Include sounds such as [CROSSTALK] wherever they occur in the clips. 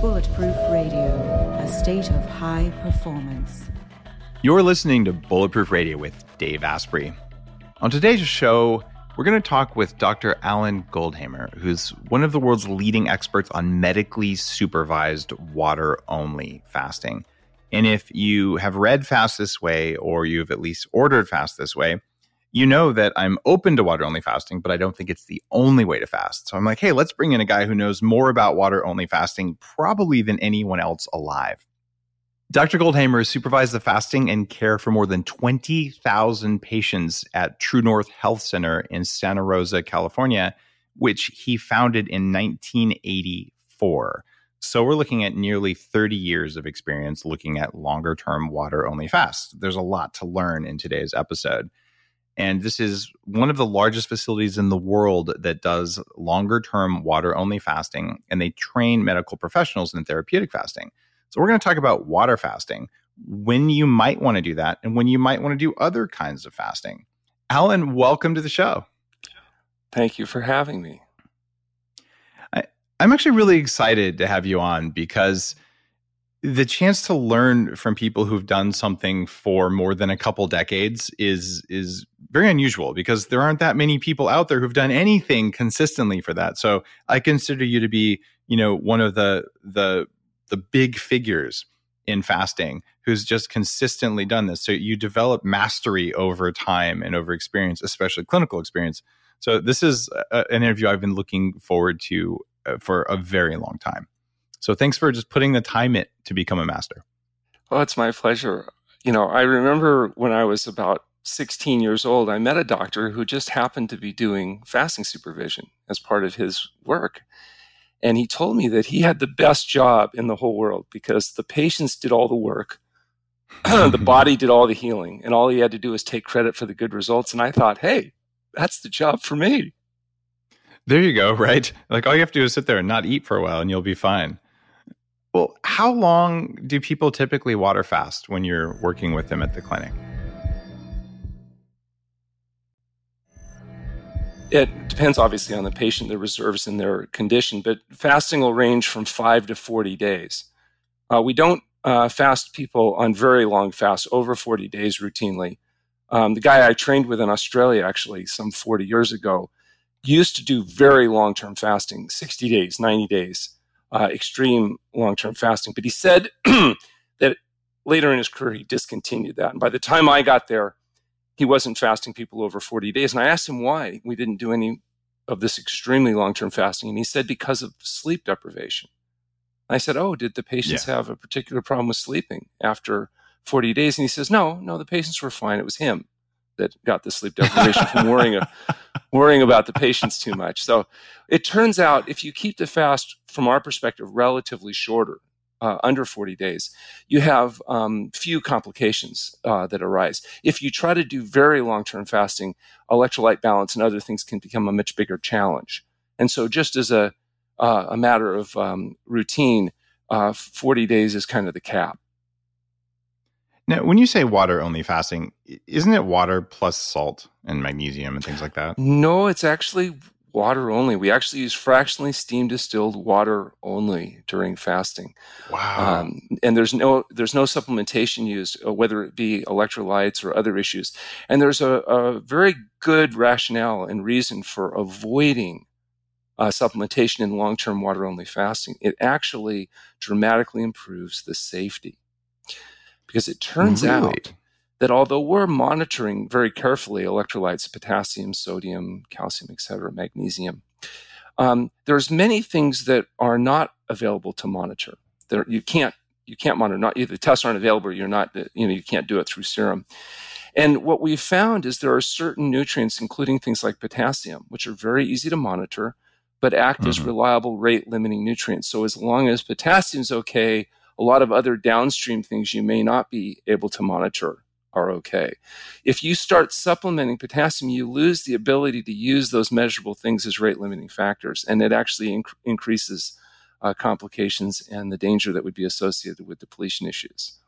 Bulletproof Radio, a state of high performance. You're listening to Bulletproof Radio with Dave Asprey. On today's show, we're going to talk with Dr. Alan Goldhamer, who's one of the world's leading experts on medically supervised water only fasting. And if you have read Fast This Way or you've at least ordered Fast This Way, you know that I'm open to water only fasting, but I don't think it's the only way to fast. So I'm like, hey, let's bring in a guy who knows more about water only fasting probably than anyone else alive. Dr. Goldhamer supervised the fasting and care for more than 20,000 patients at TrueNorth Health Center in Santa Rosa, California, which he founded in 1984. So we're looking at nearly 30 years of experience looking at longer term water only fasts. There's a lot to learn in today's episode. And this is one of the largest facilities in the world that does longer term water only fasting, and they train medical professionals in therapeutic fasting. So, we're going to talk about water fasting, when you might want to do that, and when you might want to do other kinds of fasting. Alan, welcome to the show. Thank you for having me. I, I'm actually really excited to have you on because the chance to learn from people who've done something for more than a couple decades is is very unusual because there aren't that many people out there who've done anything consistently for that. So I consider you to be, you know, one of the the the big figures in fasting who's just consistently done this. So you develop mastery over time and over experience, especially clinical experience. So this is a, an interview I've been looking forward to uh, for a very long time. So thanks for just putting the time in to become a master. Well, it's my pleasure. You know, I remember when I was about 16 years old, I met a doctor who just happened to be doing fasting supervision as part of his work. And he told me that he had the best job in the whole world because the patients did all the work, [CLEARS THROAT] the body did all the healing, and all he had to do was take credit for the good results. And I thought, hey, that's the job for me. There you go, right? Like all you have to do is sit there and not eat for a while and you'll be fine. Well, how long do people typically water fast when you're working with them at the clinic? It depends obviously on the patient, their reserves, and their condition, but fasting will range from five to 40 days. Uh, we don't uh, fast people on very long fasts, over 40 days routinely. Um, the guy I trained with in Australia, actually, some 40 years ago, used to do very long term fasting 60 days, 90 days, uh, extreme long term fasting. But he said [CLEARS THROAT] that later in his career, he discontinued that. And by the time I got there, he wasn't fasting people over 40 days. And I asked him why we didn't do any of this extremely long term fasting. And he said, because of sleep deprivation. I said, Oh, did the patients yeah. have a particular problem with sleeping after 40 days? And he says, No, no, the patients were fine. It was him that got the sleep deprivation from worrying, [LAUGHS] worrying about the patients too much. So it turns out if you keep the fast, from our perspective, relatively shorter, uh, under 40 days, you have um, few complications uh, that arise. If you try to do very long term fasting, electrolyte balance and other things can become a much bigger challenge. And so, just as a, uh, a matter of um, routine, uh, 40 days is kind of the cap. Now, when you say water only fasting, isn't it water plus salt and magnesium and things like that? No, it's actually water only. We actually use fractionally steam distilled water only during fasting. Wow! Um, and there's no there's no supplementation used, uh, whether it be electrolytes or other issues. And there's a, a very good rationale and reason for avoiding uh, supplementation in long term water only fasting. It actually dramatically improves the safety because it turns really? out that although we're monitoring very carefully electrolytes, potassium, sodium, calcium, etc., magnesium, um, there's many things that are not available to monitor. There, you can't you can't monitor. Not the tests aren't available. You're not you know you can't do it through serum. And what we've found is there are certain nutrients, including things like potassium, which are very easy to monitor, but act mm-hmm. as reliable rate limiting nutrients. So as long as potassium's okay, a lot of other downstream things you may not be able to monitor are okay. If you start supplementing potassium, you lose the ability to use those measurable things as rate limiting factors, and it actually inc- increases uh, complications and the danger that would be associated with depletion issues.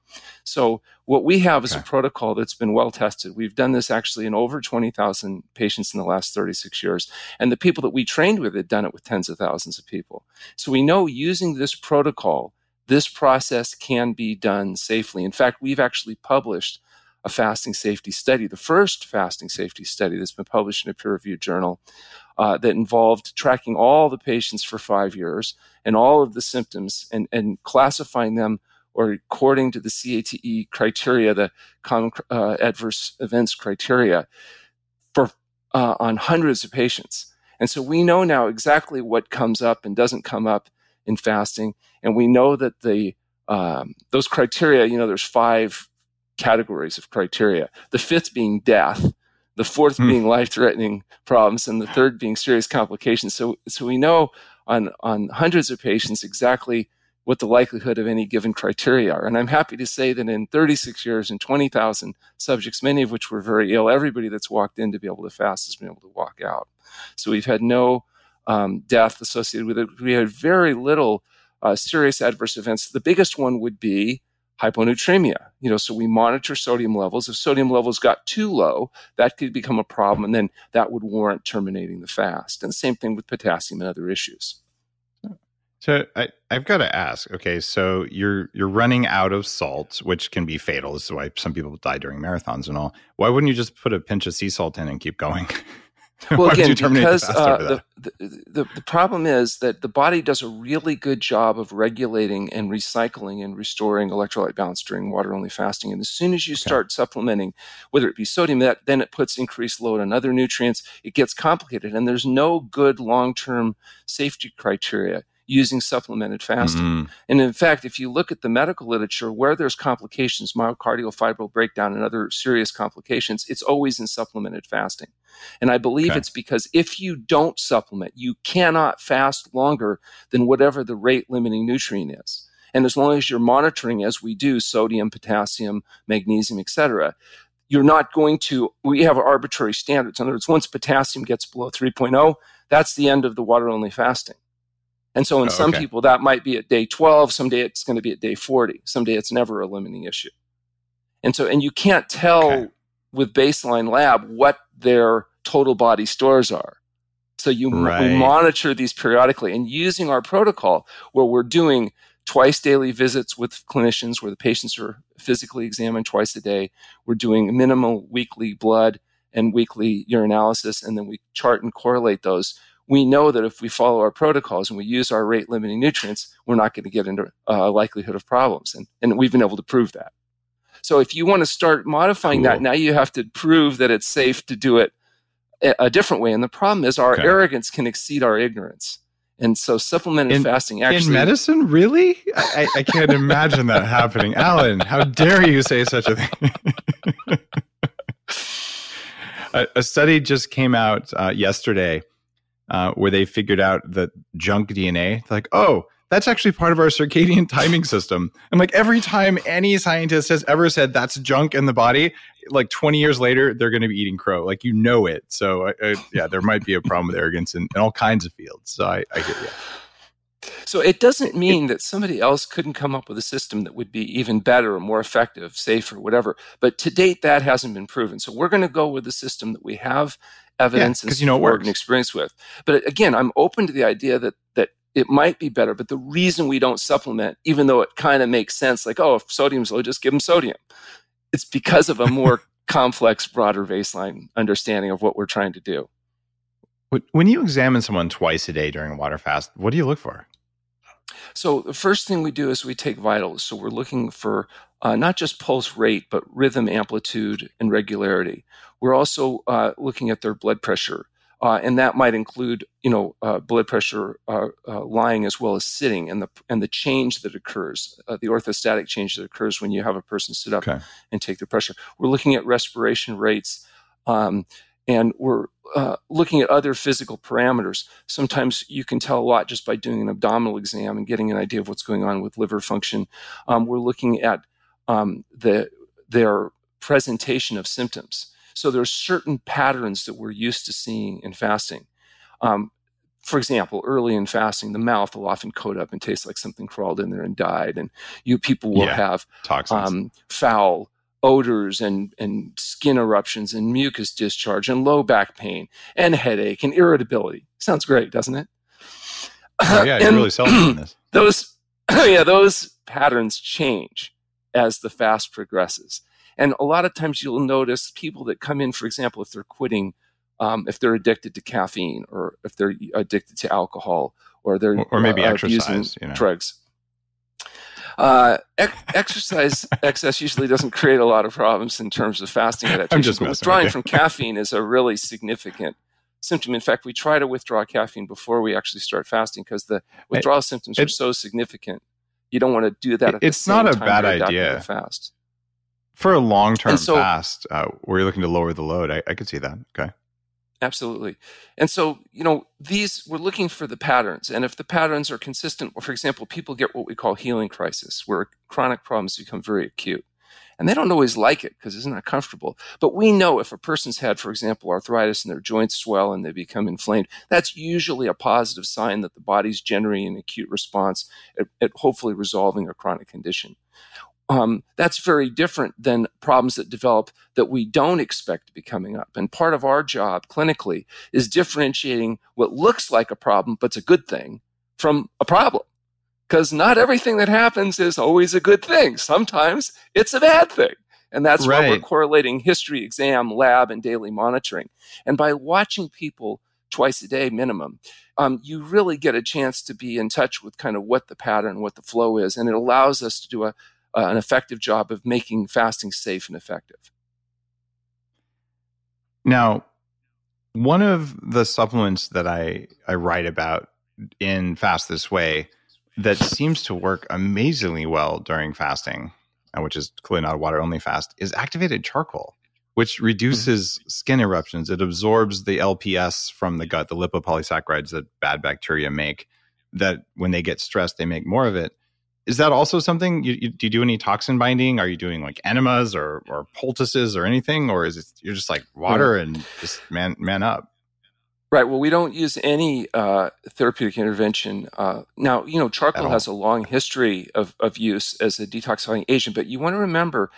So what we have is okay. a protocol that's been well tested. We've done this actually in over 20,000 patients in the last 36 years. And the people that we trained with had done it with tens of thousands of people. So we know using this protocol, this process can be done safely. In fact, we've actually published a fasting safety study, the first fasting safety study that's been published in a peer reviewed journal uh, that involved tracking all the patients for five years and all of the symptoms and, and classifying them or according to the CTCAE criteria, the common uh, adverse events criteria, for uh, on hundreds of patients. And so we know now exactly what comes up and doesn't come up in fasting, and we know that the um, those criteria, you know, there's five categories of criteria. The fifth being death, the fourth hmm. being life-threatening problems, and the third being serious complications. So, so we know on on hundreds of patients exactly what the likelihood of any given criteria are. And I'm happy to say that in 36 years and 20,000 subjects, many of which were very ill, everybody that's walked in to be able to fast has been able to walk out. So we've had no um, death associated with it. We had very little uh, serious adverse events. The biggest one would be hyponatremia. You know, so we monitor sodium levels. If sodium levels got too low, that could become a problem, and then that would warrant terminating the fast. And same thing with potassium and other issues. So I, I've got to ask. Okay, so you're you're running out of salt, which can be fatal. This is why some people die during marathons and all. Why wouldn't you just put a pinch of sea salt in and keep going? [LAUGHS] [LAUGHS] Well, again, because the, uh, the, the, the, problem is that the body does a really good job of regulating and recycling and restoring electrolyte balance during water only fasting. And as soon as you okay. start supplementing, whether it be sodium, that then it puts increased load on other nutrients. It gets complicated, and there's no good long term safety criteria using supplemented fasting. Mm-hmm. And in fact, if you look at the medical literature where there's complications, myocardial fibril breakdown and other serious complications, it's always in supplemented fasting. And I believe okay. it's because if you don't supplement, you cannot fast longer than whatever the rate limiting nutrient is. And as long as you're monitoring, as we do, sodium, potassium, magnesium, etc., you're not going to, we have arbitrary standards. In other words, once potassium gets below 3.0, that's the end of the water only fasting. And so in oh, some okay. people, that might be at day 12. Someday it's going to be at day 40. Someday it's never a limiting issue. And so, and you can't tell okay. with baseline lab what their total body stores are. So you right. we monitor these periodically and using our protocol where we're doing twice daily visits with clinicians where the patients are physically examined twice a day. We're doing minimal weekly blood and weekly urinalysis, and then we chart and correlate those we know that if we follow our protocols and we use our rate limiting nutrients, we're not going to get into a uh, likelihood of problems. And, and we've been able to prove that. So if you want to start modifying cool. that, now you have to prove that it's safe to do it a, a different way. And the problem is our okay. arrogance can exceed our ignorance. And so supplemented in, fasting actually. In medicine, really? I, I can't imagine that [LAUGHS] happening. Alan, how dare you say such a thing? [LAUGHS] a, a, study just came out uh, yesterday uh, where they figured out that junk DNA. Like, oh, that's actually part of our circadian [LAUGHS] timing system. And like every time any scientist has ever said that's junk in the body, like 20 years later, they're going to be eating crow. Like you know it. So uh, yeah, there might be a problem with arrogance in, in all kinds of fields. So I, I get you. So it doesn't mean that somebody else couldn't come up with a system that would be even better or more effective, safer, whatever. But to date, that hasn't been proven. So we're going to go with the system that we have evidence yeah, and, you know and experience with. But again, I'm open to the idea that that it might be better. But the reason we don't supplement, even though it kind of makes sense, like oh, if sodium's low, just give them sodium. It's because of a more [LAUGHS] complex, broader baseline understanding of what we're trying to do. When you examine someone twice a day during a water fast, what do you look for? So the first thing we do is we take vitals. So we're looking for uh, not just pulse rate, but rhythm, amplitude, and regularity. We're also uh, looking at their blood pressure. Uh, and that might include, you know, uh, blood pressure uh, uh, lying as well as sitting, and the and the change that occurs, the orthostatic change that occurs when you have a person sit up okay. and take their pressure. We're looking at respiration rates. Um, and we're uh, looking at other physical parameters. Sometimes you can tell a lot just by doing an abdominal exam and getting an idea of what's going on with liver function. Um, we're looking at um, the, their presentation of symptoms. So there are certain patterns that we're used to seeing in fasting. Um, for example, early in fasting, the mouth will often coat up and taste like something crawled in there and died, and you people will Yeah. have Toxins. um, foul odors and, and skin eruptions and mucus discharge and low back pain and headache and irritability. Sounds great, doesn't it? oh, yeah, you're really selling this. [CLEARS THROAT] those [CLEARS THROAT] yeah, those patterns change as the fast progresses. And a lot of times you'll notice people that come in, for example, if they're quitting, um, if they're addicted to caffeine or if they're addicted to alcohol or they're Or- maybe uh, exercise, abusing you know. drugs. Uh, ex- exercise excess usually doesn't create a lot of problems in terms of fasting [LAUGHS] adaptation. just messing with withdrawing from caffeine is a really significant symptom. In fact, we try to withdraw caffeine before we actually start fasting because the withdrawal symptoms are so significant. You don't want to do that. At the It's not a bad you're adapting to idea. Fast. For a long term so- fast, uh, where you're looking to lower the load, I, I could see that. Okay. Absolutely. And so, you know, these, we're looking for the patterns. And if the patterns are consistent, for example, people get what we call healing crisis, where chronic problems become very acute. And they don't always like it because it's not comfortable. But we know if a person's had, for example, arthritis and their joints swell and they become inflamed, that's usually a positive sign that the body's generating an acute response at, at hopefully resolving a chronic condition. Um, that's very different than problems that develop that we don't expect to be coming up. And part of our job clinically is differentiating what looks like a problem but it's a good thing from a problem. Because not everything that happens is always a good thing. Sometimes it's a bad thing. And that's why we're correlating history, exam, lab, and daily monitoring. And by watching people twice a day minimum, um, you really get a chance to be in touch with kind of what the pattern, what the flow is. And it allows us to do a, uh, an effective job of making fasting safe and effective. Now, one of the supplements that I, I write about in Fast This Way that seems to work amazingly well during fasting, uh, which is clearly not a water only fast, is activated charcoal, which reduces skin eruptions. It absorbs the LPS from the gut, the lipopolysaccharides that bad bacteria make, that when they get stressed, they make more of it. Is that also something you, you do you do any toxin binding? Are you doing like enemas or or poultices or anything, or is it you're just like water and just man man up? Right. Well, we don't use any uh, therapeutic intervention. Uh, now, you know, charcoal has a long history of, of use as a detoxifying agent, but you want to remember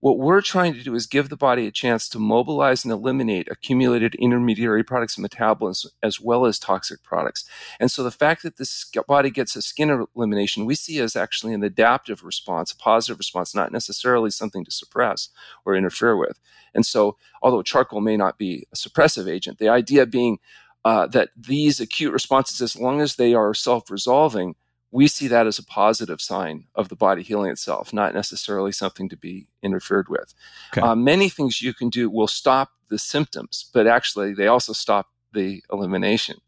what we're trying to do is give the body a chance to mobilize and eliminate accumulated intermediary products and metabolism as well as toxic products. And so the fact that the body gets a skin elimination, we see as actually an adaptive response, a positive response, not necessarily something to suppress or interfere with. And so, although charcoal may not be a suppressive agent, the idea being uh, that these acute responses, as long as they are self resolving, we see that as a positive sign of the body healing itself, not necessarily something to be interfered with. Okay. Uh, many things you can do will stop the symptoms, but actually they also stop the elimination.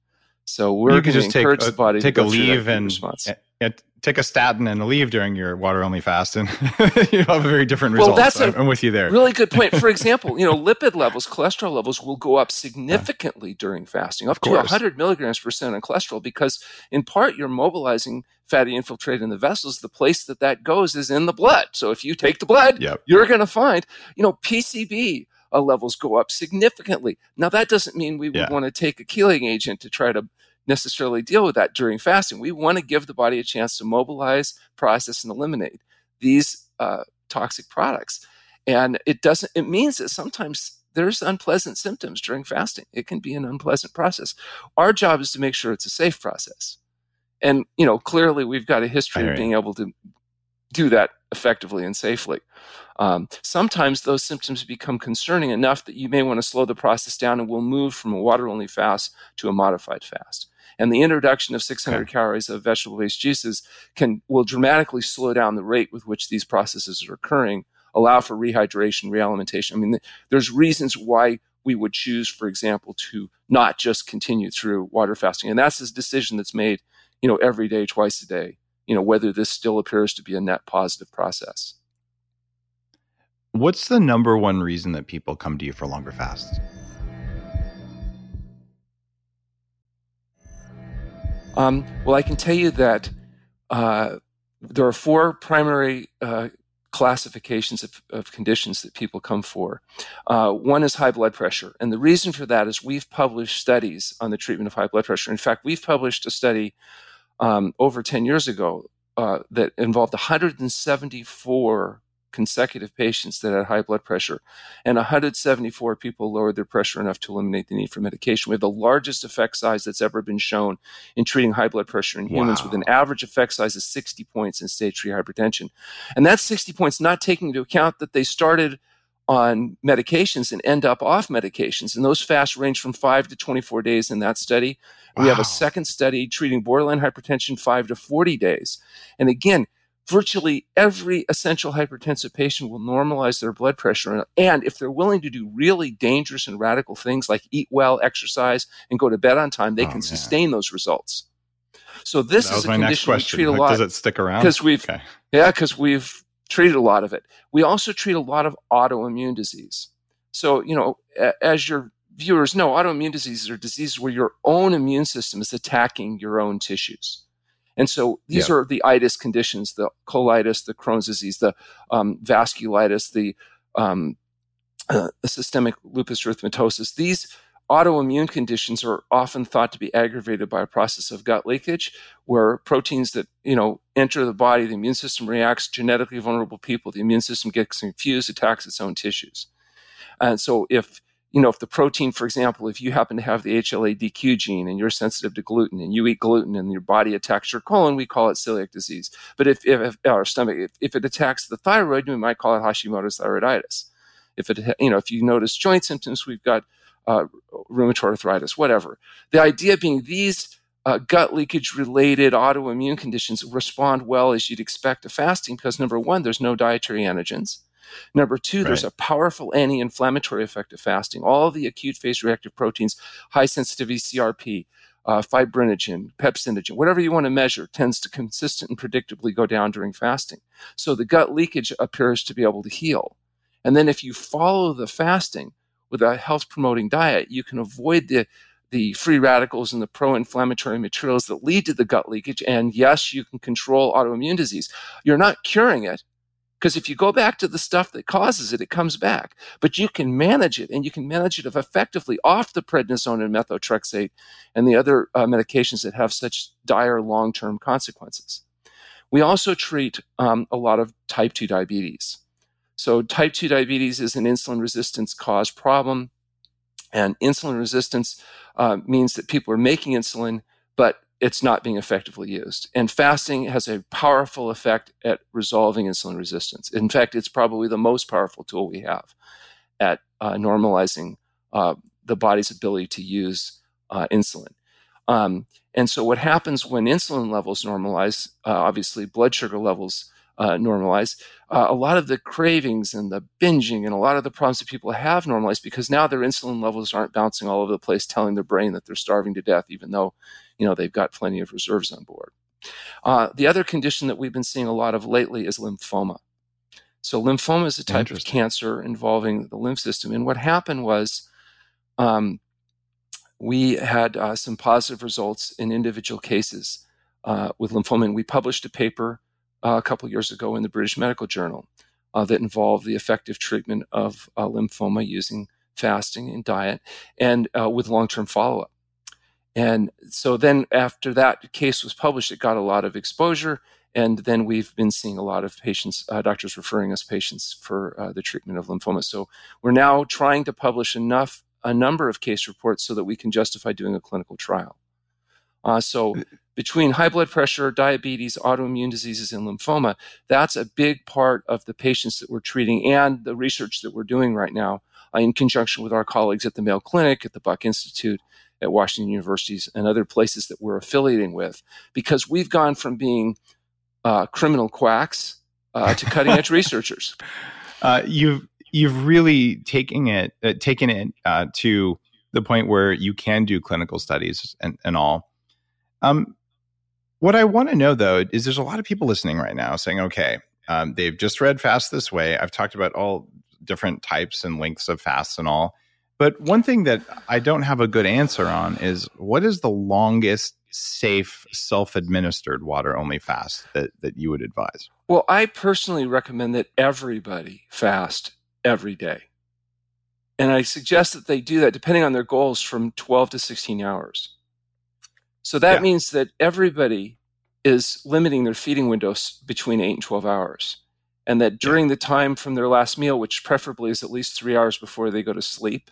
So we're you can going to just take encourage a, the body take a leave and response. and- and take a statin and a leave during your water only fast, and [LAUGHS] you have a very different result. Well, that's a I'm, I'm with you there. Really good point. For [LAUGHS] example, you know, lipid levels, cholesterol levels will go up significantly during fasting, up to course. 100 milligrams percent in cholesterol, because in part you're mobilizing fatty infiltrate in the vessels. The place that that goes is in the blood. So if you take the blood, Yep. you're going to find, you know, PCB uh, levels go up significantly. Now, that doesn't mean we would Yeah. want to take a chelating agent to try to necessarily deal with that during fasting. We want to give the body a chance to mobilize, process, and eliminate these uh, toxic products. And it doesn't, it means that sometimes there's unpleasant symptoms during fasting. It can be an unpleasant process. Our job is to make sure it's a safe process. And, you know, clearly we've got a history of being able to do that effectively and safely. Um, sometimes those symptoms become concerning enough that you may want to slow the process down and we'll move from a water only fast to a modified fast. And the introduction of 600 Okay. calories of vegetable based juices can will dramatically slow down the rate with which these processes are occurring, allow for rehydration, realimentation. I mean, there's reasons why we would choose, for example, to not just continue through water fasting. And that's a decision that's made, you know, every day, twice a day, you know, whether this still appears to be a net positive process. What's the number one reason that people come to you for longer fasts? Um, well, I can tell you that uh, there are four primary uh, classifications of, of, conditions that people come for. Uh, one is high blood pressure. And the reason for that is we've published studies on the treatment of high blood pressure. In fact, we've published a study um, over 10 years ago uh, that involved 174 consecutive patients that had high blood pressure, and 174 people lowered their pressure enough to eliminate the need for medication. We have the largest effect size that's ever been shown in treating high blood pressure in humans, wow. with an average effect size of 60 points in stage 3 hypertension. And that's 60 points not taking into account that they started on medications and end up off medications. And those fasts range from 5 to 24 days in that study. Wow. We have a second study treating borderline hypertension 5 to 40 days. And again, virtually every essential hypertensive patient will normalize their blood pressure. And if they're willing to do really dangerous and radical things like eat well, exercise, and go to bed on time, they oh, can man. sustain those results. So this is a condition we treat a lot. Does it stick around? Because we've okay. yeah, because we've treated a lot of it. We also treat a lot of autoimmune disease. So you know, as your viewers know, autoimmune diseases are diseases where your own immune system is attacking your own tissues. And so these yeah. are the itis conditions, the colitis, the Crohn's disease, the um, vasculitis, the, um, uh, the systemic lupus erythematosus. These autoimmune conditions are often thought to be aggravated by a process of gut leakage where proteins that you know enter the body the immune system reacts genetically vulnerable people the immune system gets confused attacks its own tissues and so if you know, if the protein, for example, if you happen to have the HLA-DQ gene and you're sensitive to gluten and you eat gluten and your body attacks your colon, we call it celiac disease. But if, if, our stomach, if, if it attacks the thyroid, we might call it Hashimoto's thyroiditis. If it, you know, if you notice joint symptoms, we've got uh, rheumatoid arthritis, whatever. The idea being these uh, gut leakage related autoimmune conditions respond well as you'd expect to fasting because number one, there's no dietary antigens. Number two, right. there's a powerful anti inflammatory effect of fasting. All the acute phase reactive proteins, high sensitivity CRP, uh, fibrinogen, pepsinogen, whatever you want to measure, tends to consistent and predictably go down during fasting. So the gut leakage appears to be able to heal. And then if you follow the fasting with a health promoting diet, you can avoid the the free radicals and the pro inflammatory materials that lead to the gut leakage. And yes, you can control autoimmune disease. You're not curing it, because if you go back to the stuff that causes it, it comes back. But you can manage it, and you can manage it effectively off the prednisone and methotrexate and the other uh, medications that have such dire long term consequences. We also treat um, a lot of type 2 diabetes. So, type 2 diabetes is an insulin resistance caused problem. And insulin resistance uh, means that people are making insulin, but it's not being effectively used. And fasting has a powerful effect at resolving insulin resistance. In fact, it's probably the most powerful tool we have at uh, normalizing uh, the body's ability to use uh, insulin. Um, and so, what happens when insulin levels normalize, uh, obviously, blood sugar levels uh, normalize, uh, a lot of the cravings and the binging and a lot of the problems that people have normalized because now their insulin levels aren't bouncing all over the place, telling their brain that they're starving to death, even though you know they've got plenty of reserves on board. Uh, the other condition that we've been seeing a lot of lately is lymphoma. So lymphoma is a type of cancer involving the lymph system, and what happened was. Um, we had uh, some positive results in individual cases uh, with lymphoma, and we published a paper uh, a couple years ago in the British Medical Journal uh, that involved the effective treatment of uh, lymphoma using fasting and diet and uh, with long term follow up. And so then after that case was published, it got a lot of exposure. And then we've been seeing a lot of patients, uh, doctors referring us patients for uh, the treatment of lymphoma. So we're now trying to publish enough, a number of case reports so that we can justify doing a clinical trial. So between high blood pressure, diabetes, autoimmune diseases, and lymphoma, that's a big part of the patients that we're treating and the research that we're doing right now uh, in conjunction with our colleagues at the Mayo Clinic, at the Buck Institute, at Washington universities and other places that we're affiliating with, because we've gone from being uh, criminal quacks uh, to cutting edge [LAUGHS] researchers. Uh, you've you've really taken it uh, taken it uh, to the point where you can do clinical studies and, and all. Um, what I want to know though is there's a lot of people listening right now saying, okay, um, they've just read Fast This Way. I've talked about all different types and lengths of fasts and all. But one thing that I don't have a good answer on is what is the longest safe, self administered water only fast that, that you would advise? Well, I personally recommend that everybody fast every day. And I suggest that they do that depending on their goals from 12 to 16 hours. So that yeah. means that everybody is limiting their feeding windows between 8 and 12 hours. And that during the time from their last meal, which preferably is at least three hours before they go to sleep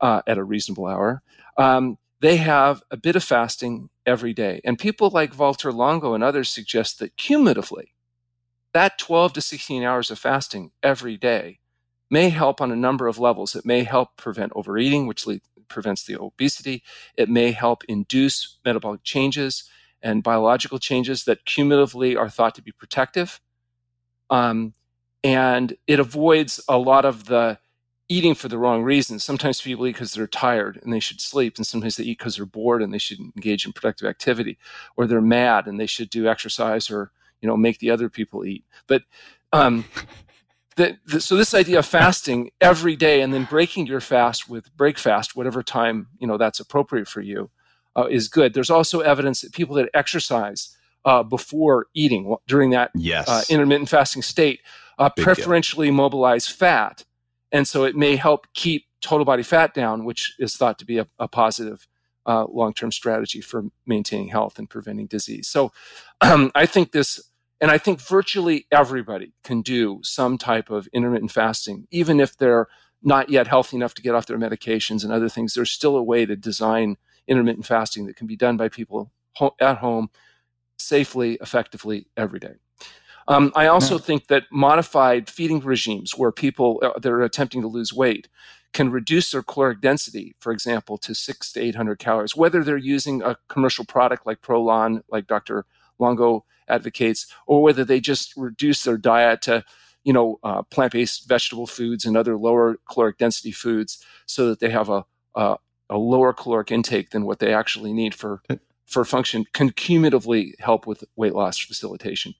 uh, at a reasonable hour, um, they have a bit of fasting every day. And people like Walter Longo and others suggest that cumulatively, that 12 to 16 hours of fasting every day may help on a number of levels. It may help prevent overeating, which lead, prevents the obesity. It may help induce metabolic changes and biological changes that cumulatively are thought to be protective. Um, and it avoids a lot of the eating for the wrong reasons. Sometimes people eat because they're tired and they should sleep, and sometimes they eat because they're bored and they should engage in productive activity, or they're mad and they should do exercise or you know make the other people eat. But um, [LAUGHS] the, the, so this idea of fasting every day and then breaking your fast with break fast, whatever time you know that's appropriate for you, uh, is good. There's also evidence that people that exercise uh, before eating during that yes. uh, intermittent fasting state uh, preferentially deal. mobilize fat, and so it may help keep total body fat down, which is thought to be a, a positive uh, long-term strategy for maintaining health and preventing disease. So um, [CLEARS THROAT] I think this and I think virtually everybody can do some type of intermittent fasting, even if they're not yet healthy enough to get off their medications and other things. There's still a way to design intermittent fasting that can be done by people at home safely, effectively every day. Um, I also yeah. think that modified feeding regimes where people uh, that are attempting to lose weight can reduce their caloric density, for example, to six to 800 calories, whether they're using a commercial product like Prolon, like Dr. Longo advocates, or whether they just reduce their diet to, you know, uh, plant-based vegetable foods and other lower caloric density foods, so that they have a, a, a lower caloric intake than what they actually need for for function, can cumulatively help with weight loss facilitation.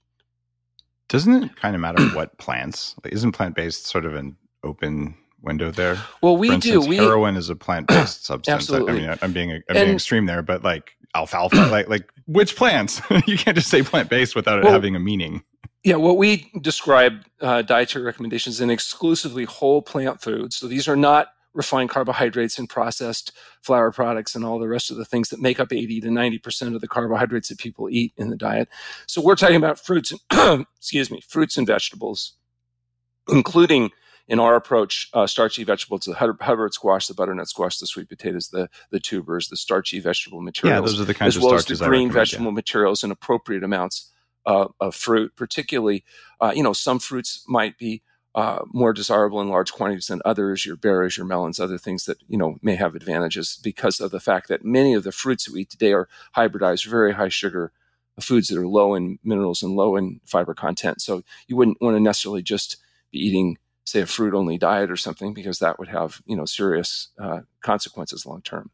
Doesn't it kind of matter what plants? Like, isn't plant-based sort of an open window there? Well, we instance, do. We, heroin is a plant-based [CLEARS THROAT] substance. Absolutely. I, mean, I'm being I'm being extreme there, but like alfalfa, like like which plants? [LAUGHS] you can't just say plant-based without well, it having a meaning. Yeah, what we describe uh, dietary recommendations in exclusively whole plant foods. So these are not refined carbohydrates and processed flour products and all the rest of the things that make up 80 to 90% of the carbohydrates that people eat in the diet. So we're talking about fruits and [CLEARS THROAT] excuse me, fruits and vegetables, including in our approach, uh, starchy vegetables, the Hubbard squash, the butternut squash, the sweet potatoes, the the tubers, the starchy vegetable materials. Yeah, those are the kinds as well as the green vegetable yeah. materials and appropriate amounts uh, of fruit. Particularly, uh, you know, some fruits might be uh, more desirable in large quantities than others. Your berries, your melons, other things that you know may have advantages because of the fact that many of the fruits that we eat today are hybridized, very high sugar foods that are low in minerals and low in fiber content. So you wouldn't want to necessarily just be eating say a fruit only diet or something because that would have you know serious uh, consequences long term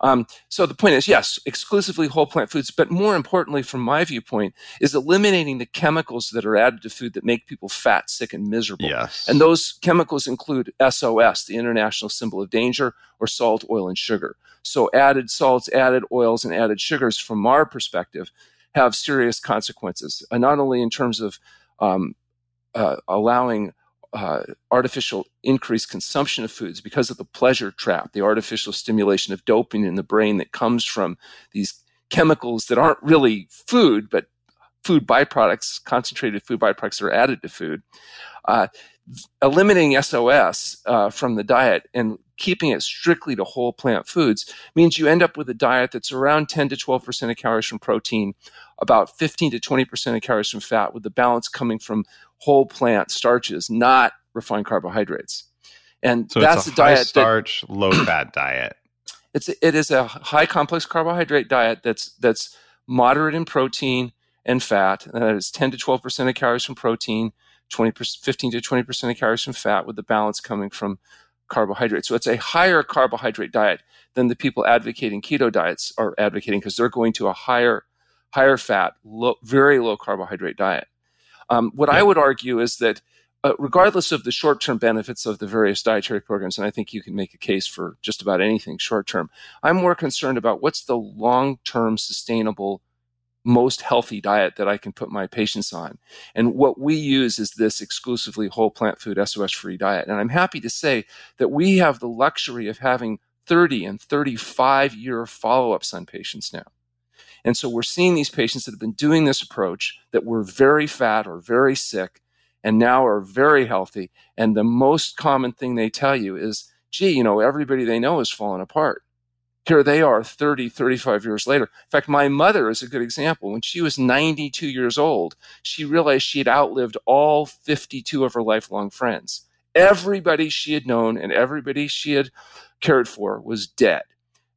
um, so the point is yes exclusively whole plant foods but more importantly from my viewpoint is eliminating the chemicals that are added to food that make people fat sick and miserable. Yes. and those chemicals include sos the international symbol of danger or salt oil and sugar. So added salts added oils and added sugars from our perspective have serious consequences uh, not only in terms of um, uh, allowing uh, artificial increased consumption of foods because of the pleasure trap, the artificial stimulation of dopamine in the brain that comes from these chemicals that aren't really food, but food byproducts, concentrated food byproducts that are added to food. Uh, eliminating SOS uh, from the diet and keeping it strictly to whole plant foods means you end up with a diet that's around 10 to 12% of calories from protein, about 15 to 20% of calories from fat, with the balance coming from whole plant starches, not refined carbohydrates. And so that's a, a diet starch, that, low [CLEARS THROAT] fat diet. It's it is a high complex carbohydrate diet that's that's moderate in protein and fat. And that is 10 to 12 percent of calories from protein, 20 15 to 20 percent of calories from fat, with the balance coming from carbohydrates. So it's a higher carbohydrate diet than the people advocating keto diets are advocating because they're going to a higher higher fat, low, very low carbohydrate diet. Um, what yeah. I would argue is that uh, regardless of the short term benefits of the various dietary programs, and I think you can make a case for just about anything short term, I'm more concerned about what's the long term sustainable most healthy diet that I can put my patients on. And what we use is this exclusively whole plant food SOS free diet. And I'm happy to say that we have the luxury of having 30 and 35 year follow ups on patients now. And so we're seeing these patients that have been doing this approach that were very fat or very sick and now are very healthy. And the most common thing they tell you is, gee, you know, everybody they know is falling apart here they are 30, 35 years later. In fact, my mother is a good example. When she was 92 years old, she realized she had outlived all 52 of her lifelong friends. Everybody she had known and everybody she had cared for was dead.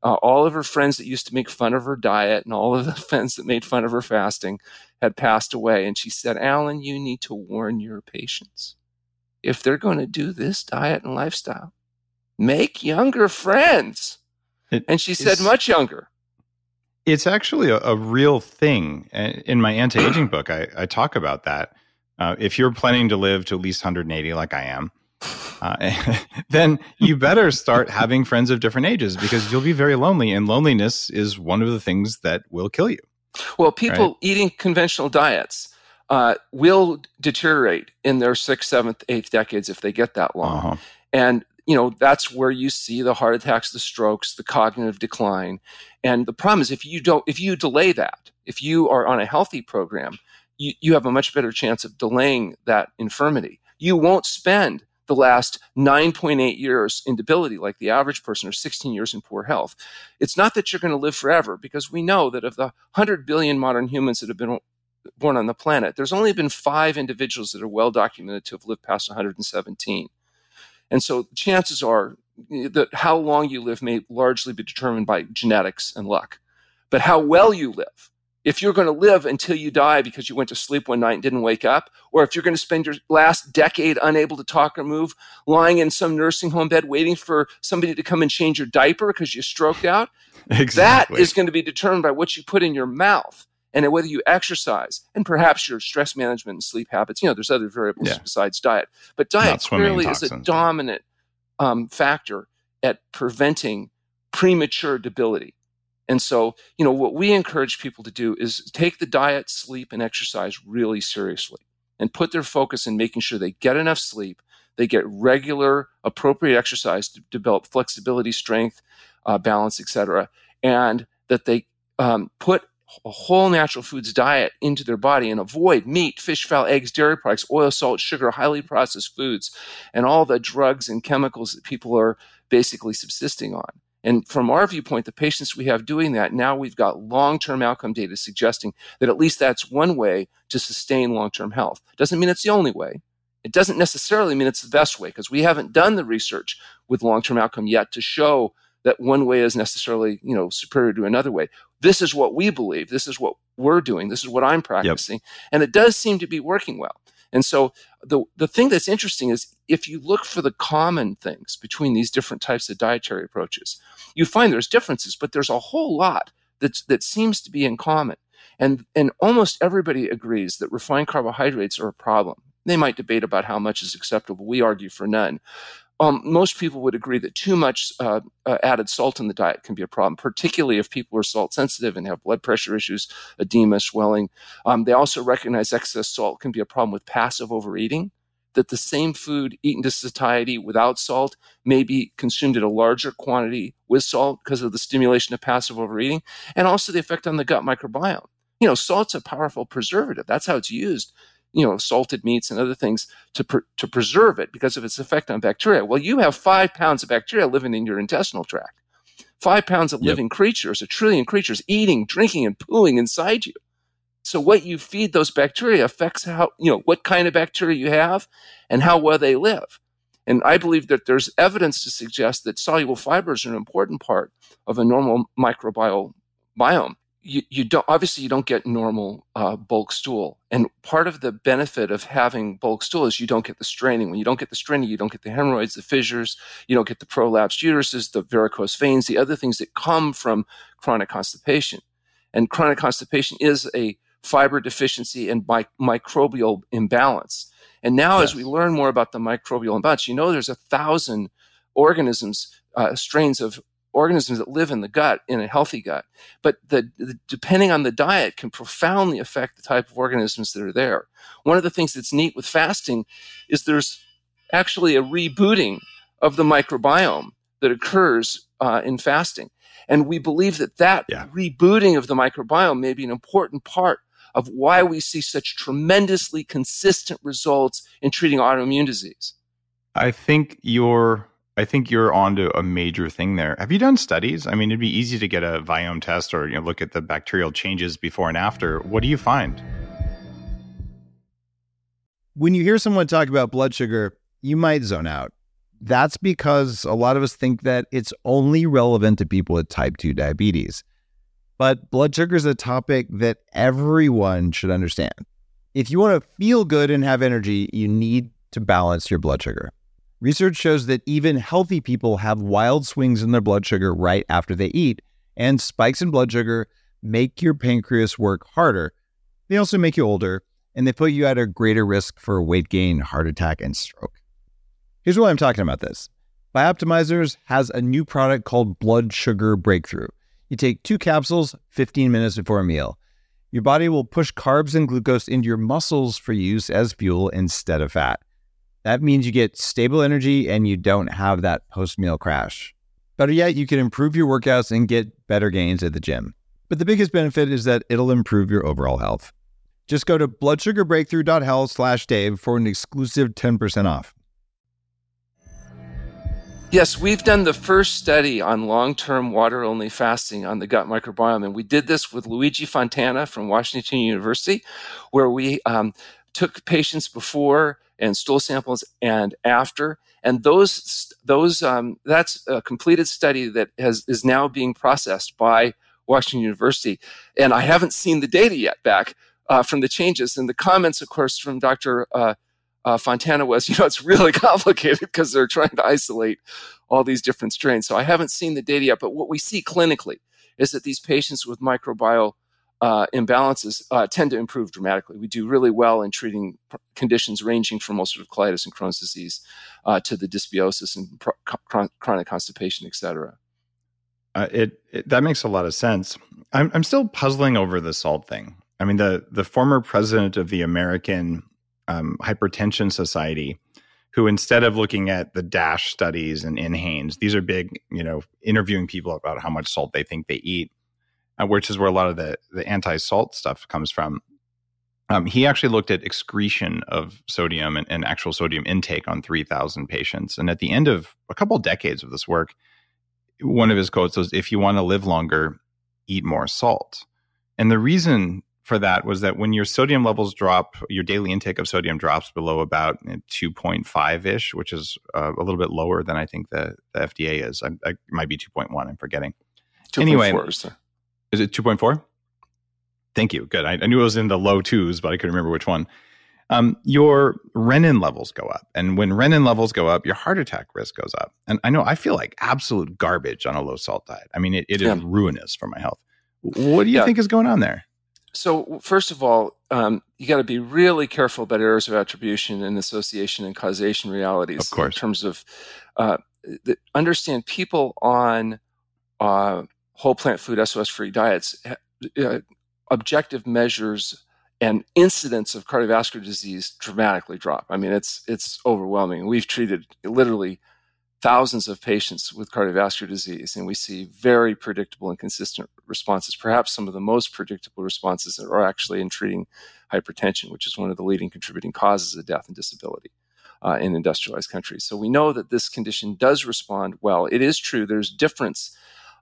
Uh, all of her friends that used to make fun of her diet and all of the [LAUGHS] friends that made fun of her fasting had passed away. And she said, Alan, you need to warn your patients. If they're going to do this diet and lifestyle, make younger friends it, and she said much younger. It's actually a, a, real thing. In my anti aging book, I, I, talk about that. Uh, if you're planning to live to at least 180, like I am, uh, [LAUGHS] then you better start having friends of different ages because you'll be very lonely, and loneliness is one of the things that will kill you. Well, people right? eating conventional diets uh, will deteriorate in their sixth, seventh, eighth decades if they get that long. Uh-huh. And you know that's where you see the heart attacks the strokes the cognitive decline and the problem is if you don't if you delay that if you are on a healthy program you, you have a much better chance of delaying that infirmity you won't spend the last 9.8 years in debility like the average person or 16 years in poor health it's not that you're going to live forever because we know that of the 100 billion modern humans that have been born on the planet there's only been five individuals that are well documented to have lived past 117 and so chances are that how long you live may largely be determined by genetics and luck. But how well you live, if you're going to live until you die because you went to sleep one night and didn't wake up, or if you're going to spend your last decade unable to talk or move, lying in some nursing home bed waiting for somebody to come and change your diaper because you stroked out, [LAUGHS] exactly. that is going to be determined by what you put in your mouth and whether you exercise and perhaps your stress management and sleep habits. You know, there's other variables yeah. besides diet, but diet clearly is a dominant um, factor at preventing premature debility. And so, you know, what we encourage people to do is take the diet, sleep, and exercise really seriously and put their focus in making sure they get enough sleep, they get regular, appropriate exercise to develop flexibility, strength, uh, balance, etc., and that they um, put a whole natural foods diet into their body and avoid meat, fish, fowl, eggs, dairy products, oil, salt, sugar, highly processed foods, and all the drugs and chemicals that people are basically subsisting on. And from our viewpoint, the patients we have doing that, now we've got long term outcome data suggesting that at least that's one way to sustain long term health. Doesn't mean it's the only way. It doesn't necessarily mean it's the best way because we haven't done the research with long term outcome yet to show that one way is necessarily you know superior to another way this is what we believe this is what we're doing this is what i'm practicing yep. and it does seem to be working well and so the the thing that's interesting is if you look for the common things between these different types of dietary approaches you find there's differences but there's a whole lot that that seems to be in common. And and almost everybody agrees that refined carbohydrates are a problem. They might debate about how much is acceptable. We argue for none um, most people would agree that too much uh, uh, added salt in the diet can be a problem, particularly if people are salt sensitive and have blood pressure issues, edema, swelling. Um, they also recognize excess salt can be a problem with passive overeating. That the same food eaten to satiety without salt may be consumed at a larger quantity with salt because of the stimulation of passive overeating, and also the effect on the gut microbiome. You know, salt's a powerful preservative. That's how it's used you know salted meats and other things to pr- to preserve it because of its effect on bacteria. Well, you have five pounds of bacteria living in your intestinal tract, five pounds of yep. living creatures, a trillion creatures eating, drinking, and pooling inside you. So what you feed those bacteria affects how you know what kind of bacteria you have and how well they live. And I believe that there's evidence to suggest that soluble fibers are an important part of a normal microbial biome you, you don't obviously you don't get normal uh, bulk stool and part of the benefit of having bulk stool is you don't get the straining when you don't get the straining you don't get the hemorrhoids the fissures you don't get the prolapsed uteruses the varicose veins the other things that come from chronic constipation and chronic constipation is a fiber deficiency, and mi- microbial imbalance. And now, yes. as we learn more about the microbial imbalance, you know there's a thousand organisms, uh, strains of organisms that live in the gut in a healthy gut. But the, the, depending on the diet can profoundly affect the type of organisms that are there. One of the things that's neat with fasting is there's actually a rebooting of the microbiome that occurs uh, in fasting. And we believe that that yeah. rebooting of the microbiome may be an important part of why we see such tremendously consistent results in treating autoimmune disease. I think you're I think you're onto a major thing there. Have you done studies? I mean, it'd be easy to get a Viome test or you know look at the bacterial changes before and after. What do you find? When you hear someone talk about blood sugar, you might zone out. That's because a lot of us think that it's only relevant to people with type 2 diabetes. But blood sugar is a topic that everyone should understand. If you want to feel good and have energy, you need to balance your blood sugar. Research shows that even healthy people have wild swings in their blood sugar right after they eat, and spikes in blood sugar make your pancreas work harder. They also make you older, and they put you at a greater risk for weight gain, heart attack, and stroke. Here's why I'm talking about this Bioptimizers has a new product called Blood Sugar Breakthrough. You take two capsules 15 minutes before a meal. Your body will push carbs and glucose into your muscles for use as fuel instead of fat. That means you get stable energy and you don't have that post meal crash. Better yet, you can improve your workouts and get better gains at the gym. But the biggest benefit is that it'll improve your overall health. Just go to bloodsugarbreakthrough.health slash Dave for an exclusive 10% off. Yes, we've done the first study on long term water only fasting on the gut microbiome. And we did this with Luigi Fontana from Washington University, where we um, took patients before and stool samples and after. And those those um, that's a completed study that has is now being processed by Washington University. And I haven't seen the data yet back uh, from the changes. And the comments, of course, from Dr. Uh, uh, Fontana was, [LAUGHS] you know, it's really [LAUGHS] complicated because they're trying to isolate all these different strains. So I haven't seen the data yet. But what we see clinically is that these patients with microbial uh, imbalances uh, tend to improve dramatically. We do really well in treating pr- conditions ranging from ulcerative colitis and Crohn's disease uh, to the dysbiosis and chronic constipation, et cetera. Uh, it, it, that makes a lot of sense. I'm I'm still puzzling over the salt thing. I mean, the the former president of the American um, Hypertension Society, who instead of looking at the DASH studies and NHANES, these are big, you know, interviewing people about how much salt they think they eat uh, which is where a lot of the, the anti salt stuff comes from. Um, he actually looked at excretion of sodium and, and actual sodium intake on 3,000 patients. And at the end of a couple decades of this work, one of his quotes was if you want to live longer, eat more salt. And the reason for that was that when your sodium levels drop, your daily intake of sodium drops below about 2.5 ish, which is uh, a little bit lower than I think the, the FDA is. I, I might be 2.1, I'm forgetting. Anyway, is it 2.4? Thank you. Good. I, I, knew it was in the low twos, but I couldn't remember which one. Um, your renin levels go up. And when renin levels go up, your heart attack risk goes up. And I know I feel like absolute garbage on a low salt diet. I mean, it, it is yeah. ruinous for my health. What do you yeah. think is going on there? So, first of all, um, you got to be really careful about errors of attribution and association and causation realities. Of course. In terms of uh, the, understand people on uh, whole plant food SOS free diets, uh, objective measures and incidence of cardiovascular disease dramatically drop. I mean, it's it's overwhelming. We've treated literally thousands of patients with cardiovascular disease, and we see very predictable and consistent responses. Perhaps some of the most predictable responses are actually in treating hypertension, which is one of the leading contributing causes of death and disability. Uh, in industrialized countries. So we know that this condition does respond well. It is true there's difference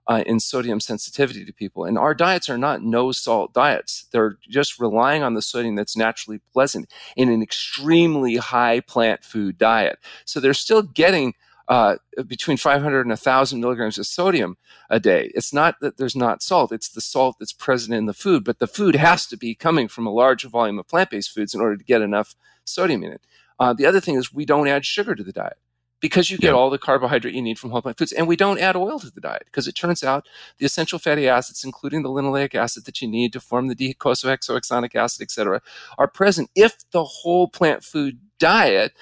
uh, in sodium sensitivity to people. And our diets are not no salt diets. They're just relying on the sodium that's naturally pleasant in an extremely high plant food diet. So they're still getting uh, between 500 and 1,000 milligrams of sodium a day. It's not that there's not salt, it's the salt that's present in the food, but the food has to be coming from a large volume of plant based foods in order to get enough sodium in it. Uh, the other thing is we don't add sugar to the diet. Because you get all the carbohydrate you need from whole plant foods. And we don't add oil to the diet because it turns out the essential fatty acids, including the linoleic acid that you need to form the docosahexohexanic acid, et cetera, are present if the whole plant food diet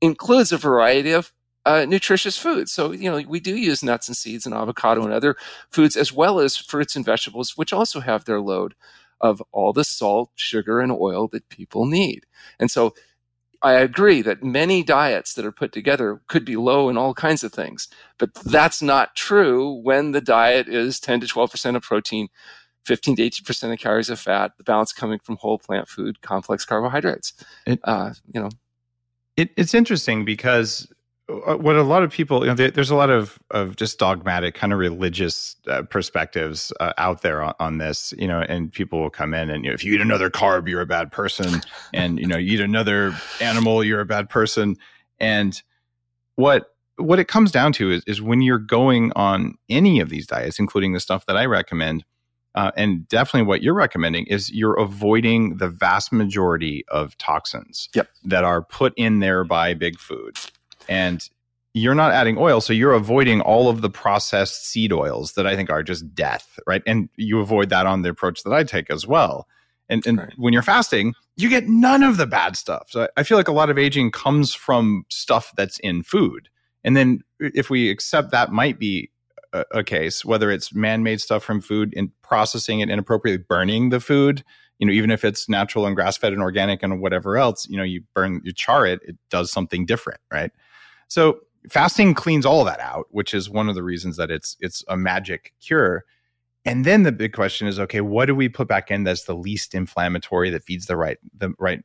includes a variety of uh, nutritious foods. So, you know, we do use nuts and seeds and avocado and other foods, as well as fruits and vegetables, which also have their load of all the salt, sugar, and oil that people need. And so, I agree that many diets that are put together could be low in all kinds of things, but that's not true when the diet is 10 to 12% of protein, 15 to 18% of calories of fat, the balance coming from whole plant food, complex carbohydrates. It, uh, you know, it, it's interesting because what a lot of people you know there's a lot of of just dogmatic kind of religious uh, perspectives uh, out there on, on, this you know and people will come in and you know if you eat another carb you're a bad person. [LAUGHS] And you know you eat another animal you're a bad person. And what what it comes down to is, is when you're going on any of these diets including the stuff that i recommend uh, and definitely what you're recommending is you're avoiding the vast majority of toxins yep. that are put in there by big food and you're not adding oil so you're avoiding all of the processed seed oils that i think are just death right? And you avoid that on the approach that i take as well. And, and right. when you're fasting you get none of the bad stuff. So i feel like a lot of aging comes from stuff that's in food. And then if we accept that might be a, a case whether it's man-made stuff from food and processing it inappropriately burning the food you know even if it's natural and grass-fed and organic and whatever else you know you burn you char it it does something different right so fasting cleans all that out, which is one of the reasons that it's it's a magic cure. And then the big question is, okay, what do we put back in that's the least inflammatory that feeds the right the right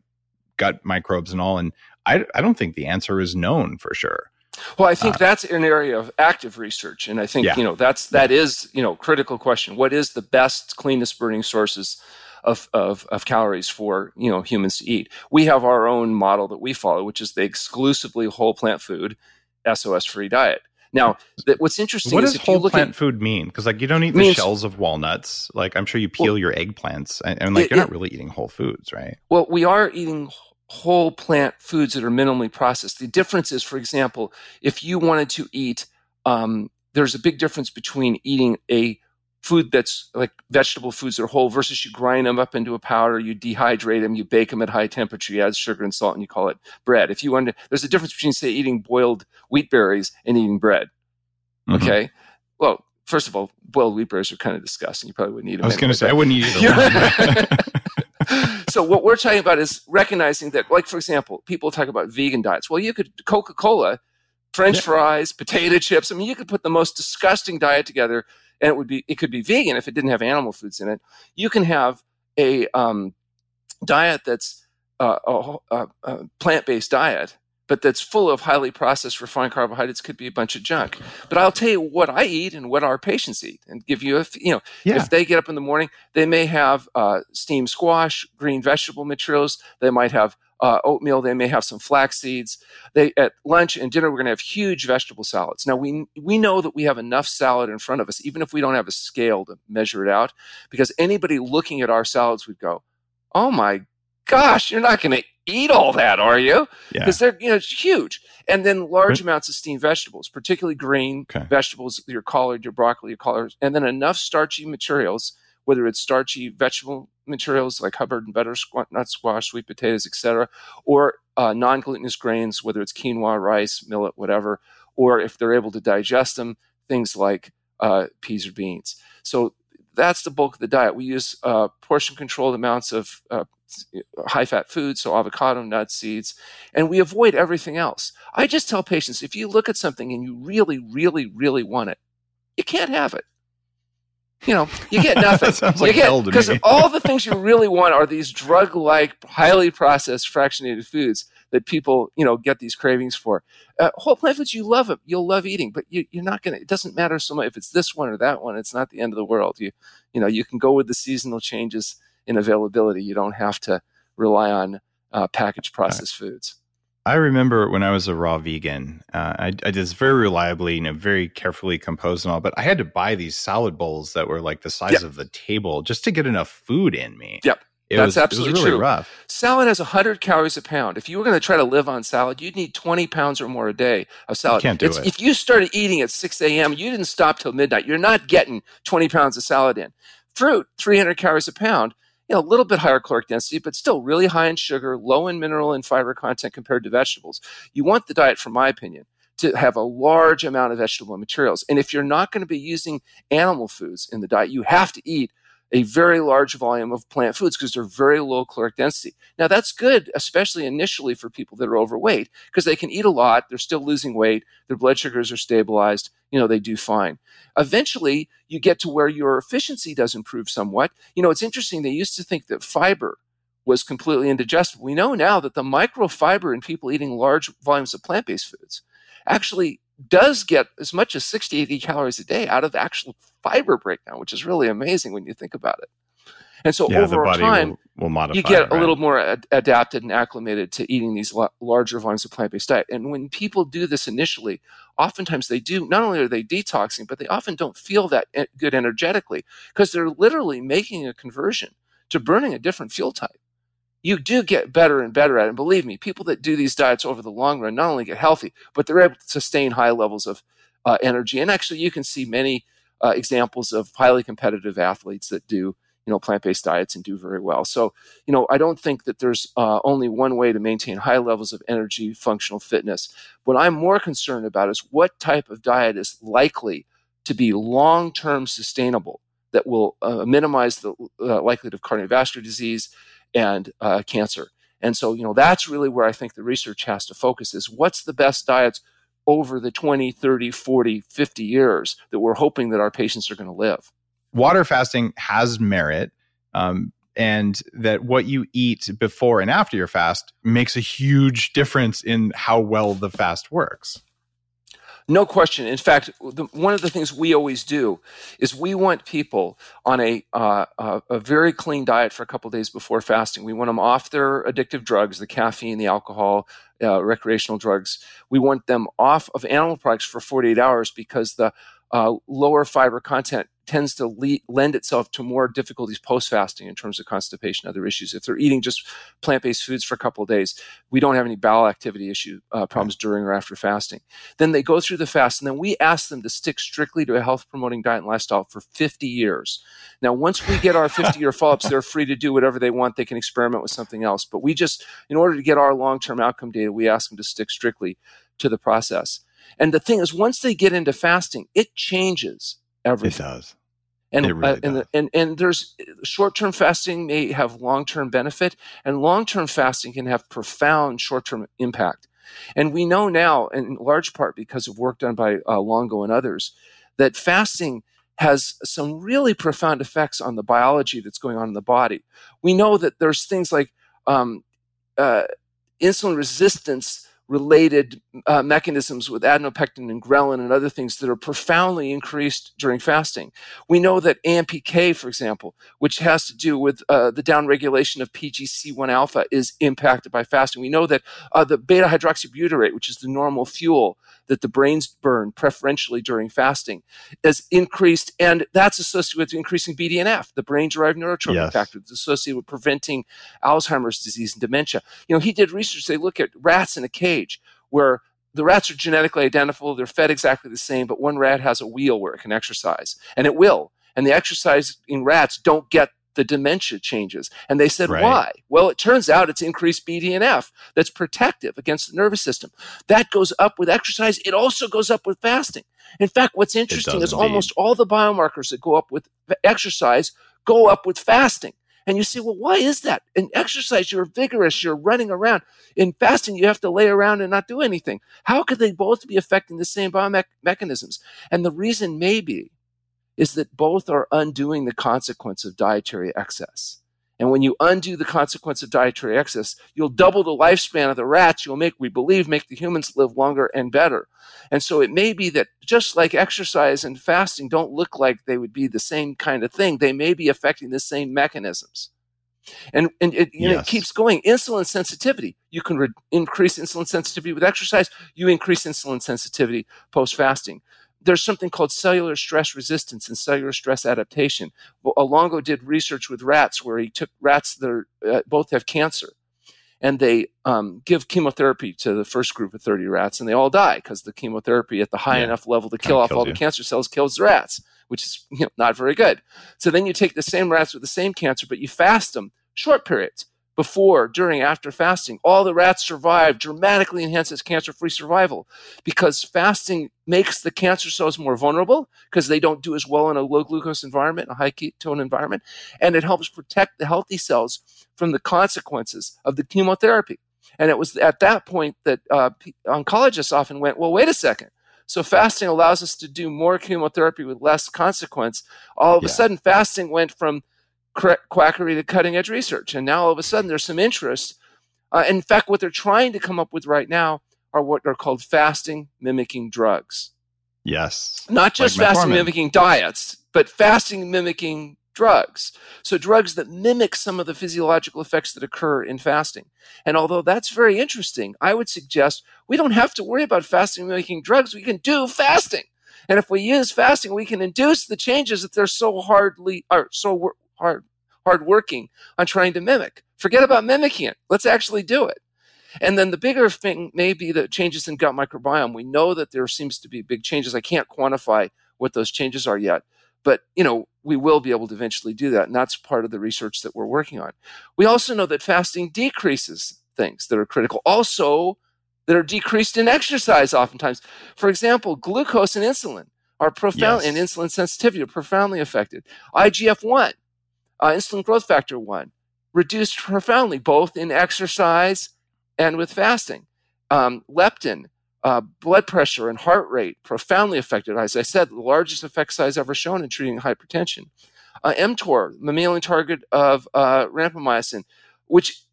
gut microbes and all? And I I don't think the answer is known for sure. Well, I think uh, that's an area of active research, and I think yeah. you know that's that yeah. is you know critical question. What is the best, cleanest burning sources of, of, of calories for you know humans to eat. We have our own model that we follow, which is the exclusively whole plant food, SOS free diet. Now, that what's interesting what is does whole plant at, food mean? Because like you don't eat the means, shells of walnuts. Like I'm sure you peel well, your eggplants, and, and like it, you're not really eating whole foods, right? Well, we are eating whole plant foods that are minimally processed. The difference is, for example, if you wanted to eat, um, there's a big difference between eating a food that's like vegetable foods that are whole versus you grind them up into a powder, you dehydrate them, you bake them at high temperature, you add sugar and salt, and you call it bread. If you want to, there's a difference between say eating boiled wheat berries and eating bread. Mm-hmm. Okay, well, first of all, boiled wheat berries are kind of disgusting. You probably wouldn't eat them. I was going to say I wouldn't eat them. [LAUGHS] so what we're talking about is recognizing that, like for example, people talk about vegan diets. Well, you could Coca Cola. French yeah. fries, potato chips. I mean, you could put the most disgusting diet together and it would be it could be vegan if it didn't have animal foods in it. You can have a um, diet that's uh, a, a, a plant based diet, but that's full of highly processed refined carbohydrates. Could be a bunch of junk. But I'll tell you what I eat and what our patients eat, and give you a you know yeah. if they get up in the morning, they may have uh, steamed squash, green vegetable materials. They might have uh, oatmeal. They may have some flax seeds. They at lunch and dinner we're going to have huge vegetable salads. Now we we know that we have enough salad in front of us, even if we don't have a scale to measure it out, because anybody looking at our salads would go, "Oh my gosh, you're not going to eat all that, are you?" Because yeah. they're you know it's huge. And then large amounts of steamed vegetables, particularly green okay. vegetables, your collard, your broccoli, your collards, and then enough starchy materials, whether it's starchy vegetable materials like Hubbard and butternut squash, sweet potatoes, etc., or uh, non-glutinous grains, whether it's quinoa, rice, millet, whatever, or if they're able to digest them, things like uh, peas or beans. So that's the bulk of the diet. We use uh, portion-controlled amounts of uh, high-fat foods, so avocado, nuts, seeds, and we avoid everything else. I just tell patients if you look at something and you really, really, really want it, you can't have it you know, you get [LAUGHS] nothing. sounds like hell to Because all the things you really want are these drug-like, highly processed, fractionated foods that people, you know, get these cravings for. Uh, whole plant foods, you love them, You'll love eating, but you, are not going to, it doesn't matter so much if it's this one or that one. It's not the end of the world. You, you know, you can go with the seasonal changes in availability. You don't have to rely on uh, packaged processed right. foods. I remember when I was a raw vegan, uh, I, I, did this very reliably, you know, very carefully composed and all, but I had to buy these salad bowls that were like the size yep. of the table just to get enough food in me. Yep. It That's was, absolutely really true. rough. Salad has 100 calories a pound. If you were going to try to live on salad, you'd need 20 pounds or more a day of salad. can't do It's- it. If you started eating at 6 a.m., you didn't stop till midnight. You're not getting 20 pounds of salad in. Fruit, 300 calories a pound. You know, a little bit higher caloric density, but still really high in sugar, low in mineral and fiber content compared to vegetables. You want the diet, from my opinion, to have a large amount of vegetable materials. And if you're not going to be using animal foods in the diet, you have to eat a very large volume of plant foods because they're very low caloric density. Now, that's good, especially initially for people that are overweight because they can eat a lot, they're still losing weight, their blood sugars are stabilized, you know, they do fine. Eventually, you get to where your efficiency does improve somewhat. You know, it's interesting, they used to think that fiber was completely indigestible. We know now that the microfiber in people eating large volumes of plant based foods actually does get as much as 60, 80 calories a day out of actual fiber breakdown, which is really amazing when you think about it. And so yeah, over time, will, will modify. you get it, a little more ad- adapted and acclimated to eating these la- larger volumes of plant-based diet. And when people do this initially, oftentimes they do. Not only are they detoxing, but they often don't feel that good energetically because they're literally making a conversion to burning a different fuel type. You do get better and better at it. And believe me, people that do these diets over the long run not only get healthy, but they're able to sustain high levels of uh, energy. And actually, you can see many uh, examples of highly competitive athletes that do you know plant-based diets and do very well so you know i don't think that there's uh, only one way to maintain high levels of energy functional fitness what i'm more concerned about is what type of diet is likely to be long-term sustainable that will uh, minimize the uh, likelihood of cardiovascular disease and uh, cancer. And so you know that's really where i think the research has to focus is what's the best diets over the 20 30 40 50 years that we're hoping that our patients are going to live. Water fasting has merit um, and that what you eat before and after your fast makes a huge difference in how well the fast works No question. In fact, the, one of the things we always do is we want people on a uh, uh, a very clean diet for a couple days before fasting. We want them off their addictive drugs, the caffeine, the alcohol, uh, recreational drugs. We want them off of animal products for 48 hours because the uh, lower fiber content tends to le- lend itself to more difficulties post fasting in terms of constipation other issues. If they're eating just plant based foods for a couple of days, we don't have any bowel activity issue uh, problems during or after fasting. Then they go through the fast, and then we ask them to stick strictly to a health promoting diet and lifestyle for 50 years. Now, once we get our 50 year follow ups, they're free to do whatever they want. They can experiment with something else. But we just, in order to get our long term outcome data, we ask them to stick strictly to the process. And the thing is, once they get into fasting, it changes everything. It does. And, really uh, and, and and there's short-term fasting may have long-term benefit, and long-term fasting can have profound short-term impact. And we know now, in large part because of work done by uh, Longo and others, that fasting has some really profound effects on the biology that's going on in the body. We know that there's things like um, uh, insulin resistance related uh, mechanisms with adiponectin and ghrelin and other things that are profoundly increased during fasting. We know that AMPK, for example, which has to do with uh, the downregulation of PGC1 alpha, is impacted by fasting. We know that uh, the beta hydroxybutyrate, which is the normal fuel that the brains burn preferentially during fasting, is increased, and that's associated with increasing BDNF, the brain derived neurotrophic Yes. factor, that's associated with preventing Alzheimer's disease and dementia. You know, he did research, they look at rats in a cage where the rats are genetically identical, they're fed exactly the same, but one rat has a wheel where it can exercise, and it will. And the exercising rats don't get the dementia changes. And they said, Right. why? Well, it turns out it's increased BDNF that's protective against the nervous system. That goes up with exercise. It also goes up with fasting. In fact, what's interesting is almost all the biomarkers that go up with exercise go up with fasting. And you say, well, why is that? In exercise, you're vigorous, you're running around. In fasting, you have to lay around and not do anything. How could they both be affecting the same biomechanisms? And the reason may be is that both are undoing the consequence of dietary excess. And when you undo the consequence of dietary excess, you'll double the lifespan of the rats. You'll make, we believe, make the humans live longer and better. And so it may be that just like exercise and fasting don't look like they would be the same kind of thing, they may be affecting the same mechanisms. And, and it, know, it keeps going. Insulin sensitivity. You can re- increase insulin sensitivity with exercise. You increase insulin sensitivity post fasting. There's something called cellular stress resistance and cellular stress adaptation. Well, Longo did research with rats where he took rats that uh, both have cancer and they um, give chemotherapy to the first group of 30 rats and they all die because the chemotherapy at the high yeah. enough level to kill off all you. the cancer cells kills the rats which is you know, not very good so then you take the same rats with the same cancer but you fast them short periods before, during, after fasting. All the rats survived, dramatically enhances cancer free survival because fasting makes the cancer cells more vulnerable because they don't do as well in a low glucose environment, a high ketone environment. And it helps protect the healthy cells from the consequences of the chemotherapy. And it was at that point that uh, oncologists often went, well, wait a second. So fasting allows us to do more chemotherapy with less consequence. All of yeah. a sudden, fasting went from quackery to cutting edge research. And now all of a sudden there's some interest. Uh, in fact, what they're trying to come up with right now are what are called fasting mimicking drugs. Yes. Not just like fasting mimicking diets, but fasting mimicking drugs. So, drugs that mimic some of the physiological effects that occur in fasting. And although that's very interesting, I would suggest we don't have to worry about fasting mimicking drugs. We can do fasting. And if we use fasting, we can induce the changes that they're so hardly, are so hard, hard working on trying to mimic. Forget about mimicking it. Let's actually do it. And then the bigger thing may be the changes in gut microbiome. We know that there seems to be big changes. I can't quantify what those changes are yet, but you know, we will be able to eventually do that. And that's part of the research that we're working on. We also know that fasting decreases things that are critical. Also, that are decreased in exercise oftentimes. For example, glucose and insulin are profound yes. and insulin sensitivity are profoundly affected. IGF 1 uh, insulin growth factor 1 reduced profoundly both in exercise and with fasting. Um, leptin, uh, blood pressure, and heart rate profoundly affected. As I said, the largest effect size ever shown in treating hypertension. Uh, mTOR, mammalian target of uh, rapamycin, which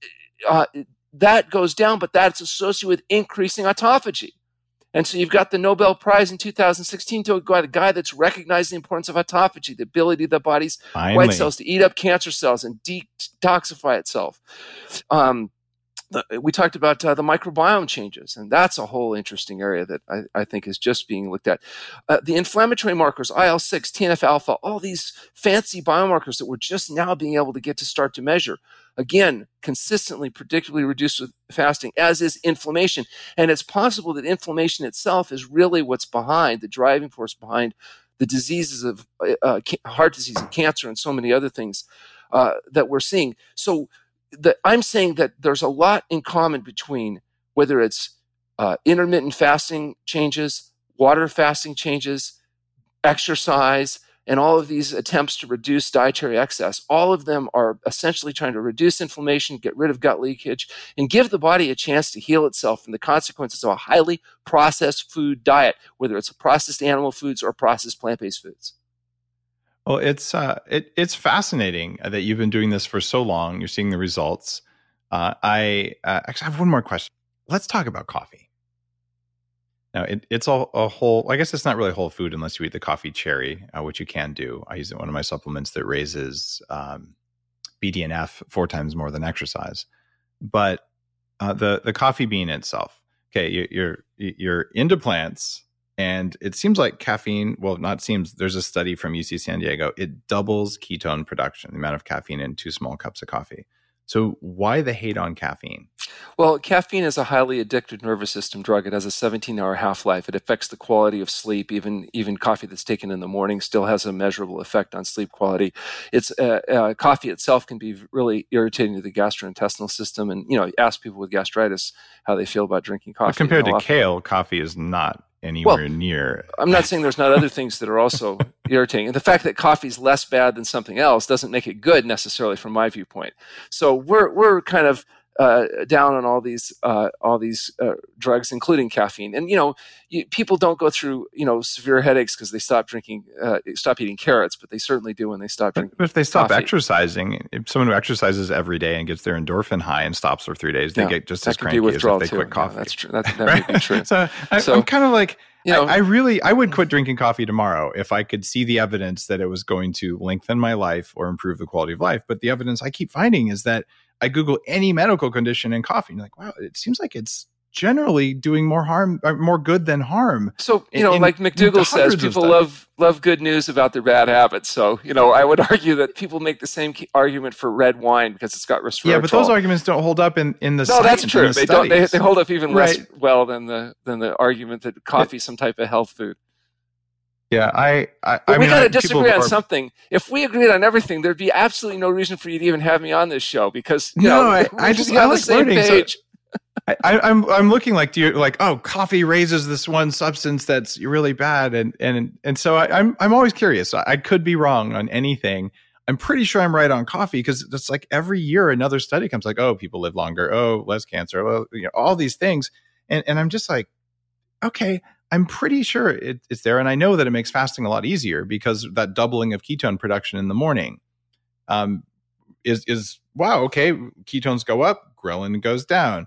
uh, that goes down, but that's associated with increasing autophagy. And so you've got the Nobel Prize in 2016 to a guy that's recognized the importance of autophagy, the ability of the body's Finally. white cells to eat up cancer cells and detoxify itself. Um, the, we talked about uh, the microbiome changes, and that's a whole interesting area that I, I think is just being looked at. Uh, the inflammatory markers, IL 6, TNF alpha, all these fancy biomarkers that we're just now being able to get to start to measure. Again, consistently, predictably reduced with fasting, as is inflammation. And it's possible that inflammation itself is really what's behind the driving force behind the diseases of uh, heart disease and cancer and so many other things uh, that we're seeing. So, the, I'm saying that there's a lot in common between whether it's uh, intermittent fasting changes, water fasting changes, exercise, and all of these attempts to reduce dietary excess. All of them are essentially trying to reduce inflammation, get rid of gut leakage, and give the body a chance to heal itself from the consequences of a highly processed food diet, whether it's processed animal foods or processed plant based foods. Well, it's uh, it, it's fascinating that you've been doing this for so long. You're seeing the results. Uh, I uh, actually have one more question. Let's talk about coffee. Now, it, it's all a, whole. I guess it's not really whole food unless you eat the coffee cherry, uh, which you can do. I use it one of my supplements that raises um, BDNF four times more than exercise. But uh, the the coffee bean itself. Okay, you, you're you're into plants and it seems like caffeine, well, not seems, there's a study from UC San Diego. It doubles ketone production, the amount of caffeine in two small cups of coffee. So, why the hate on caffeine? Well, caffeine is a highly addictive nervous system drug. It has a 17 hour half life. It affects the quality of sleep. Even, even coffee that's taken in the morning still has a measurable effect on sleep quality. It's, uh, uh, coffee itself can be really irritating to the gastrointestinal system. And, you know, ask people with gastritis how they feel about drinking coffee. Compared to kale, coffee is not anywhere well, near. I'm not saying there's not other things that are also [LAUGHS] irritating. And the fact that coffee is less bad than something else doesn't make it good necessarily from my viewpoint. So we're we're kind of uh, down on all these uh, all these uh, drugs, including caffeine. And you know, you, people don't go through you know severe headaches because they stop drinking, uh, stop eating carrots, but they certainly do when they stop drinking. But if they stop coffee. exercising, if someone who exercises every day and gets their endorphin high and stops for three days, they yeah, get just as cranky as if they too. quit coffee. Yeah, that's true. That, that [LAUGHS] right? be true. so, I, so I'm kind of like. You know, I, I really, I would quit drinking coffee tomorrow if I could see the evidence that it was going to lengthen my life or improve the quality of life. But the evidence I keep finding is that I Google any medical condition in coffee. And you're like, wow, it seems like it's generally doing more harm, uh, more good than harm. So you know, in, like McDougall says, people love love good news about their bad habits. So you know, I would [LAUGHS] argue that people make the same argument for red wine because it's got resveratrol. Yeah, but those arguments don't hold up in in the no, that's true. The they don't. They, they, hold up even right. less well than the than the argument that coffee some type of health food. Yeah, I. I, I we got to disagree on are, something. If we agreed on everything, there'd be absolutely no reason for you to even have me on this show because you no, know, I, I just on like the same learning, page. So I, I'm I'm looking like do you like oh coffee raises this one substance that's really bad and and and so I, am I'm, I'm always curious. I, I could be wrong on anything. I'm pretty sure I'm right on coffee because it's like every year another study comes like oh people live longer oh less cancer well you know all these things and and I'm just like okay I'm pretty sure it, it's there and I know that it makes fasting a lot easier because that doubling of ketone production in the morning um is is wow okay ketones go up ghrelin goes down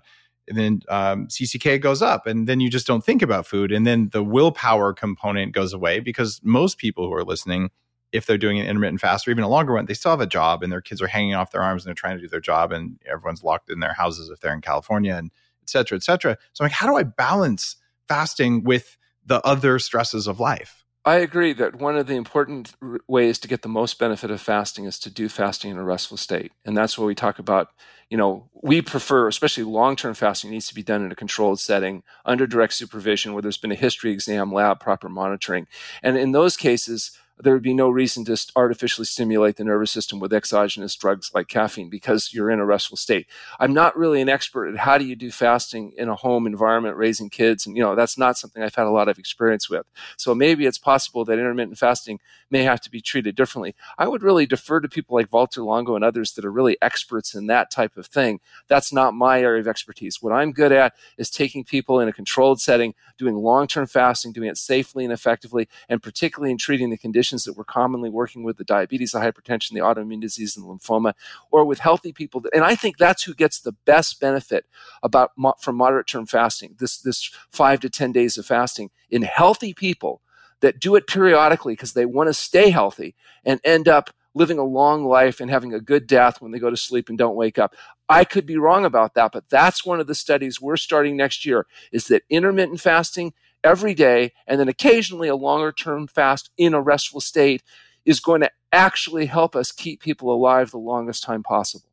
and then um, CCK goes up, and then you just don't think about food, and then the willpower component goes away because most people who are listening, if they're doing an intermittent fast or even a longer one, they still have a job, and their kids are hanging off their arms and they're trying to do their job, and everyone's locked in their houses if they're in California, and et cetera, et cetera. So, I'm like, how do I balance fasting with the other stresses of life? I agree that one of the important ways to get the most benefit of fasting is to do fasting in a restful state. And that's what we talk about. You know, we prefer, especially long term fasting, needs to be done in a controlled setting under direct supervision where there's been a history exam, lab, proper monitoring. And in those cases, there would be no reason to artificially stimulate the nervous system with exogenous drugs like caffeine because you're in a restful state. I'm not really an expert at how do you do fasting in a home environment raising kids and you know that's not something I've had a lot of experience with. So maybe it's possible that intermittent fasting may have to be treated differently. I would really defer to people like Walter Longo and others that are really experts in that type of thing. That's not my area of expertise. What I'm good at is taking people in a controlled setting, doing long-term fasting, doing it safely and effectively and particularly in treating the condition that we're commonly working with the diabetes, the hypertension, the autoimmune disease, and lymphoma, or with healthy people. And I think that's who gets the best benefit about from moderate term fasting, this, this five to 10 days of fasting in healthy people that do it periodically because they want to stay healthy and end up living a long life and having a good death when they go to sleep and don't wake up. I could be wrong about that, but that's one of the studies we're starting next year is that intermittent fasting every day and then occasionally a longer term fast in a restful state is going to actually help us keep people alive the longest time possible.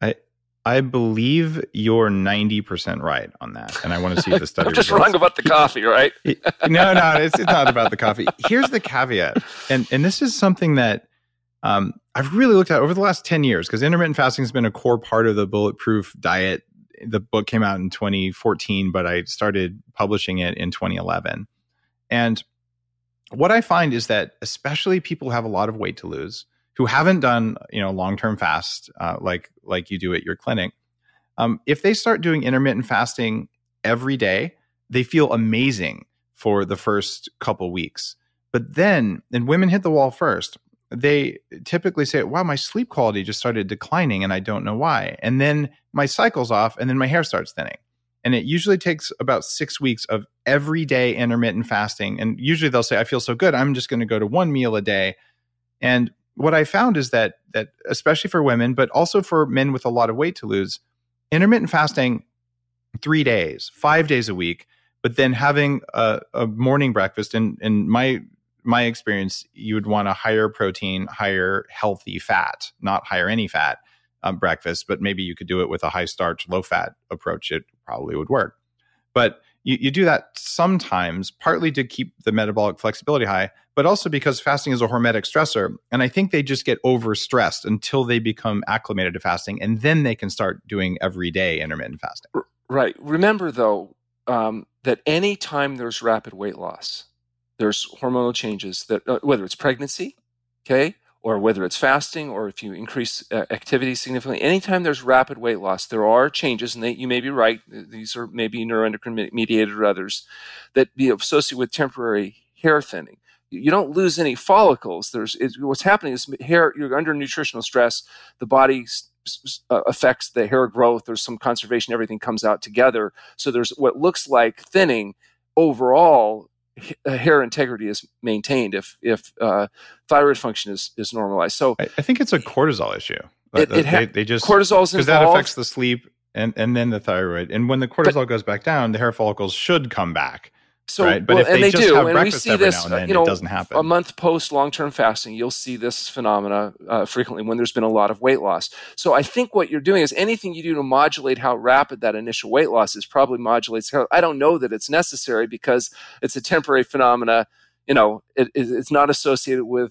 I I believe you're 90% right on that. And I want to see the study. [LAUGHS] I'm just results. wrong about the coffee, right? [LAUGHS] no, no, it's, it's not about the coffee. Here's the caveat. And and this is something that um, I've really looked at over the last 10 years because intermittent fasting has been a core part of the bulletproof diet the book came out in 2014, but I started publishing it in 2011. And what I find is that especially people who have a lot of weight to lose, who haven't done you know long term fast uh, like like you do at your clinic, um, if they start doing intermittent fasting every day, they feel amazing for the first couple weeks. But then, and women hit the wall first they typically say, wow, my sleep quality just started declining and I don't know why. And then my cycle's off and then my hair starts thinning. And it usually takes about six weeks of everyday intermittent fasting. And usually they'll say, I feel so good, I'm just going to go to one meal a day. And what I found is that that especially for women, but also for men with a lot of weight to lose, intermittent fasting three days, five days a week, but then having a, a morning breakfast. And, and my my experience, you would want a higher protein, higher healthy fat, not higher any fat um, breakfast, but maybe you could do it with a high starch, low fat approach. It probably would work. But you, you do that sometimes, partly to keep the metabolic flexibility high, but also because fasting is a hormetic stressor. And I think they just get overstressed until they become acclimated to fasting. And then they can start doing everyday intermittent fasting. Right. Remember, though, um, that anytime there's rapid weight loss, there's hormonal changes that uh, whether it's pregnancy, okay, or whether it's fasting, or if you increase uh, activity significantly, anytime there's rapid weight loss, there are changes, and they, you may be right. These are maybe neuroendocrine mediated or others that be associated with temporary hair thinning. You don't lose any follicles. There's what's happening is hair. You're under nutritional stress. The body uh, affects the hair growth. There's some conservation. Everything comes out together. So there's what looks like thinning overall hair integrity is maintained if if uh, thyroid function is is normalized. So I, I think it's a cortisol issue. It, it ha- they, they, just cortisol's because that affects the sleep and and then the thyroid. And when the cortisol But- goes back down, the hair follicles should come back. So, right? But well, if and they they just do, have and we breakfast see every this, now and then, you know, it doesn't happen. a month post long-term fasting, you'll see this phenomena uh, frequently when there's been a lot of weight loss. So I think what you're doing is anything you do to modulate how rapid that initial weight loss is probably modulates. How, I don't know that it's necessary because it's a temporary phenomena. You know, it, it, it's not associated with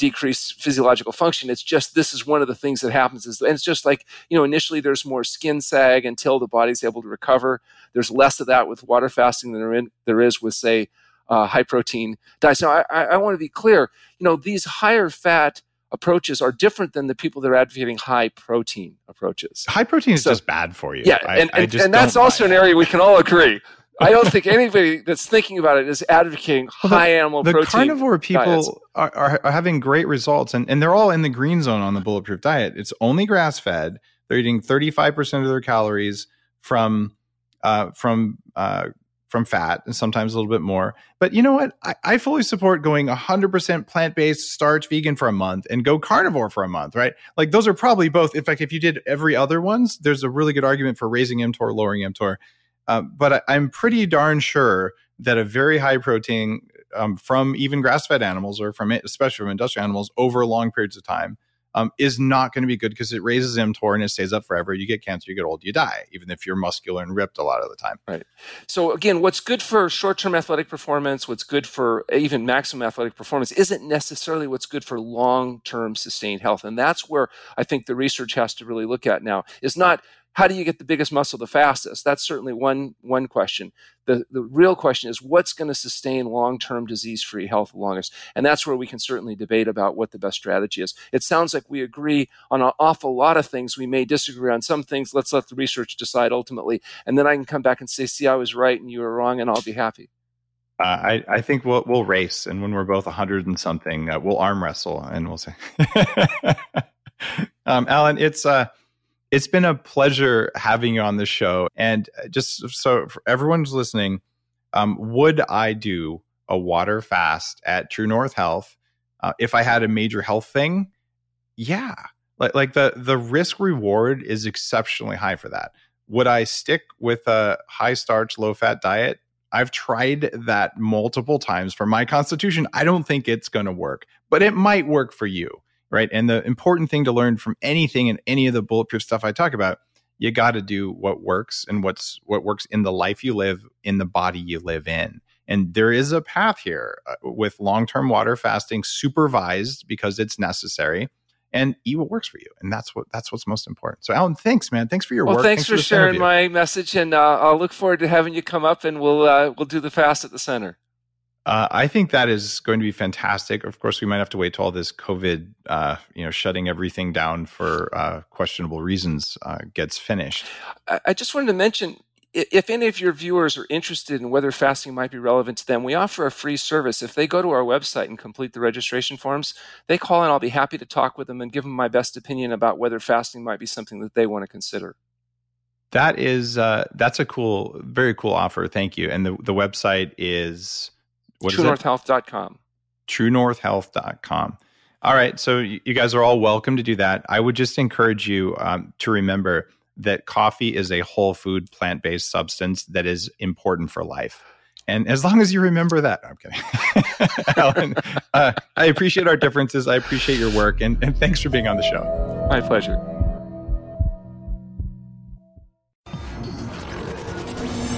decreased physiological function. It's just this is one of the things that happens. Is, and it's just like you know, initially there's more skin sag until the body's able to recover. There's less of that with water fasting than there, in, there is with say uh, high protein diets. Now, I, I, want to be clear. You know, these higher fat approaches are different than the people that are advocating high protein approaches. High protein is So- just bad for you. Yeah, I- and, and, and that's also buy an area we can all agree. I don't think anybody that's thinking about it is advocating Well, the- high animal the protein. carnivore people are, are, are having great results and, and they're all in the green zone on the bulletproof diet. It's only grass fed they're eating 35% of their calories from uh, from uh, from fat and sometimes a little bit more. But you know what? I, I fully support going 100% plant-based starch vegan for a month and go carnivore for a month right? Like those are probably both in fact if you did every other ones there's a really good argument for raising mtor lowering mtor uh, but I, i'm pretty darn sure that a very high protein um, from even grass-fed animals or from especially from industrial animals over long periods of time um, is not going to be good because it raises mTOR and it stays up forever. You get cancer, you get old, you die, even if you're muscular and ripped a lot of the time. Right. So again, what's good for short-term athletic performance, what's good for even maximum athletic performance, isn't necessarily what's good for long-term sustained health. And that's where I think the research has to really look at now. Is not how do you get the biggest muscle the fastest? That's certainly one one question. The the real question is what's going to sustain long-term disease-free health the longest. And that's where we can certainly debate about what the best strategy is. It sounds like we agree on an awful lot of things. We may disagree on some things. Let's let the research decide ultimately and then I can come back and say, "See, I was right and you were wrong," and I'll be happy. Uh, I, I think we'll we'll race, and when we're both hundred and something, uh, we'll arm wrestle, and we'll say, [LAUGHS] um, Alan, it's uh, it's been a pleasure having you on the show, and uh, just so for everyone who's listening, um, would I do a water fast at True North Health uh, if I had a major health thing? Yeah, like like the the risk reward is exceptionally high for that. Would I stick with a high starch, low fat diet? I've tried that multiple times for my constitution. I don't think it's going to work, but it might work for you, right? And the important thing to learn from anything and any of the bulletproof stuff I talk about, you got to do what works and what's what works in the life you live, in the body you live in. And there is a path here uh, with long-term water fasting supervised because it's necessary and eat what works for you. And that's what that's what's most important. So Alan, thanks man. Thanks for your Well, work. thanks, for, this sharing interview. my message, and uh, I'll look forward to having you come up, and we'll uh, we'll do the fast at the center. Uh, I think that is going to be fantastic. Of course, we might have to wait till all this COVID, uh, you know, shutting everything down for uh, questionable reasons uh, gets finished. I, just wanted to mention if any of your viewers are interested in whether fasting might be relevant to them, we offer a free service. If they go to our website and complete the registration forms, they call and I'll be happy to talk with them and give them my best opinion about whether fasting might be something that they want to consider. That is uh, that's a cool, very cool offer. Thank you. And the the website is what? TrueNorthHealth.com. truenorthhealth.com. All right. So you you guys are all welcome to do that. I would just encourage you um, to remember that coffee is a whole food, plant based substance that is important for life. And as long as you remember that, I'm kidding. [LAUGHS] Alan, uh, I appreciate our differences. I appreciate your work. And, and thanks for being on the show. My pleasure.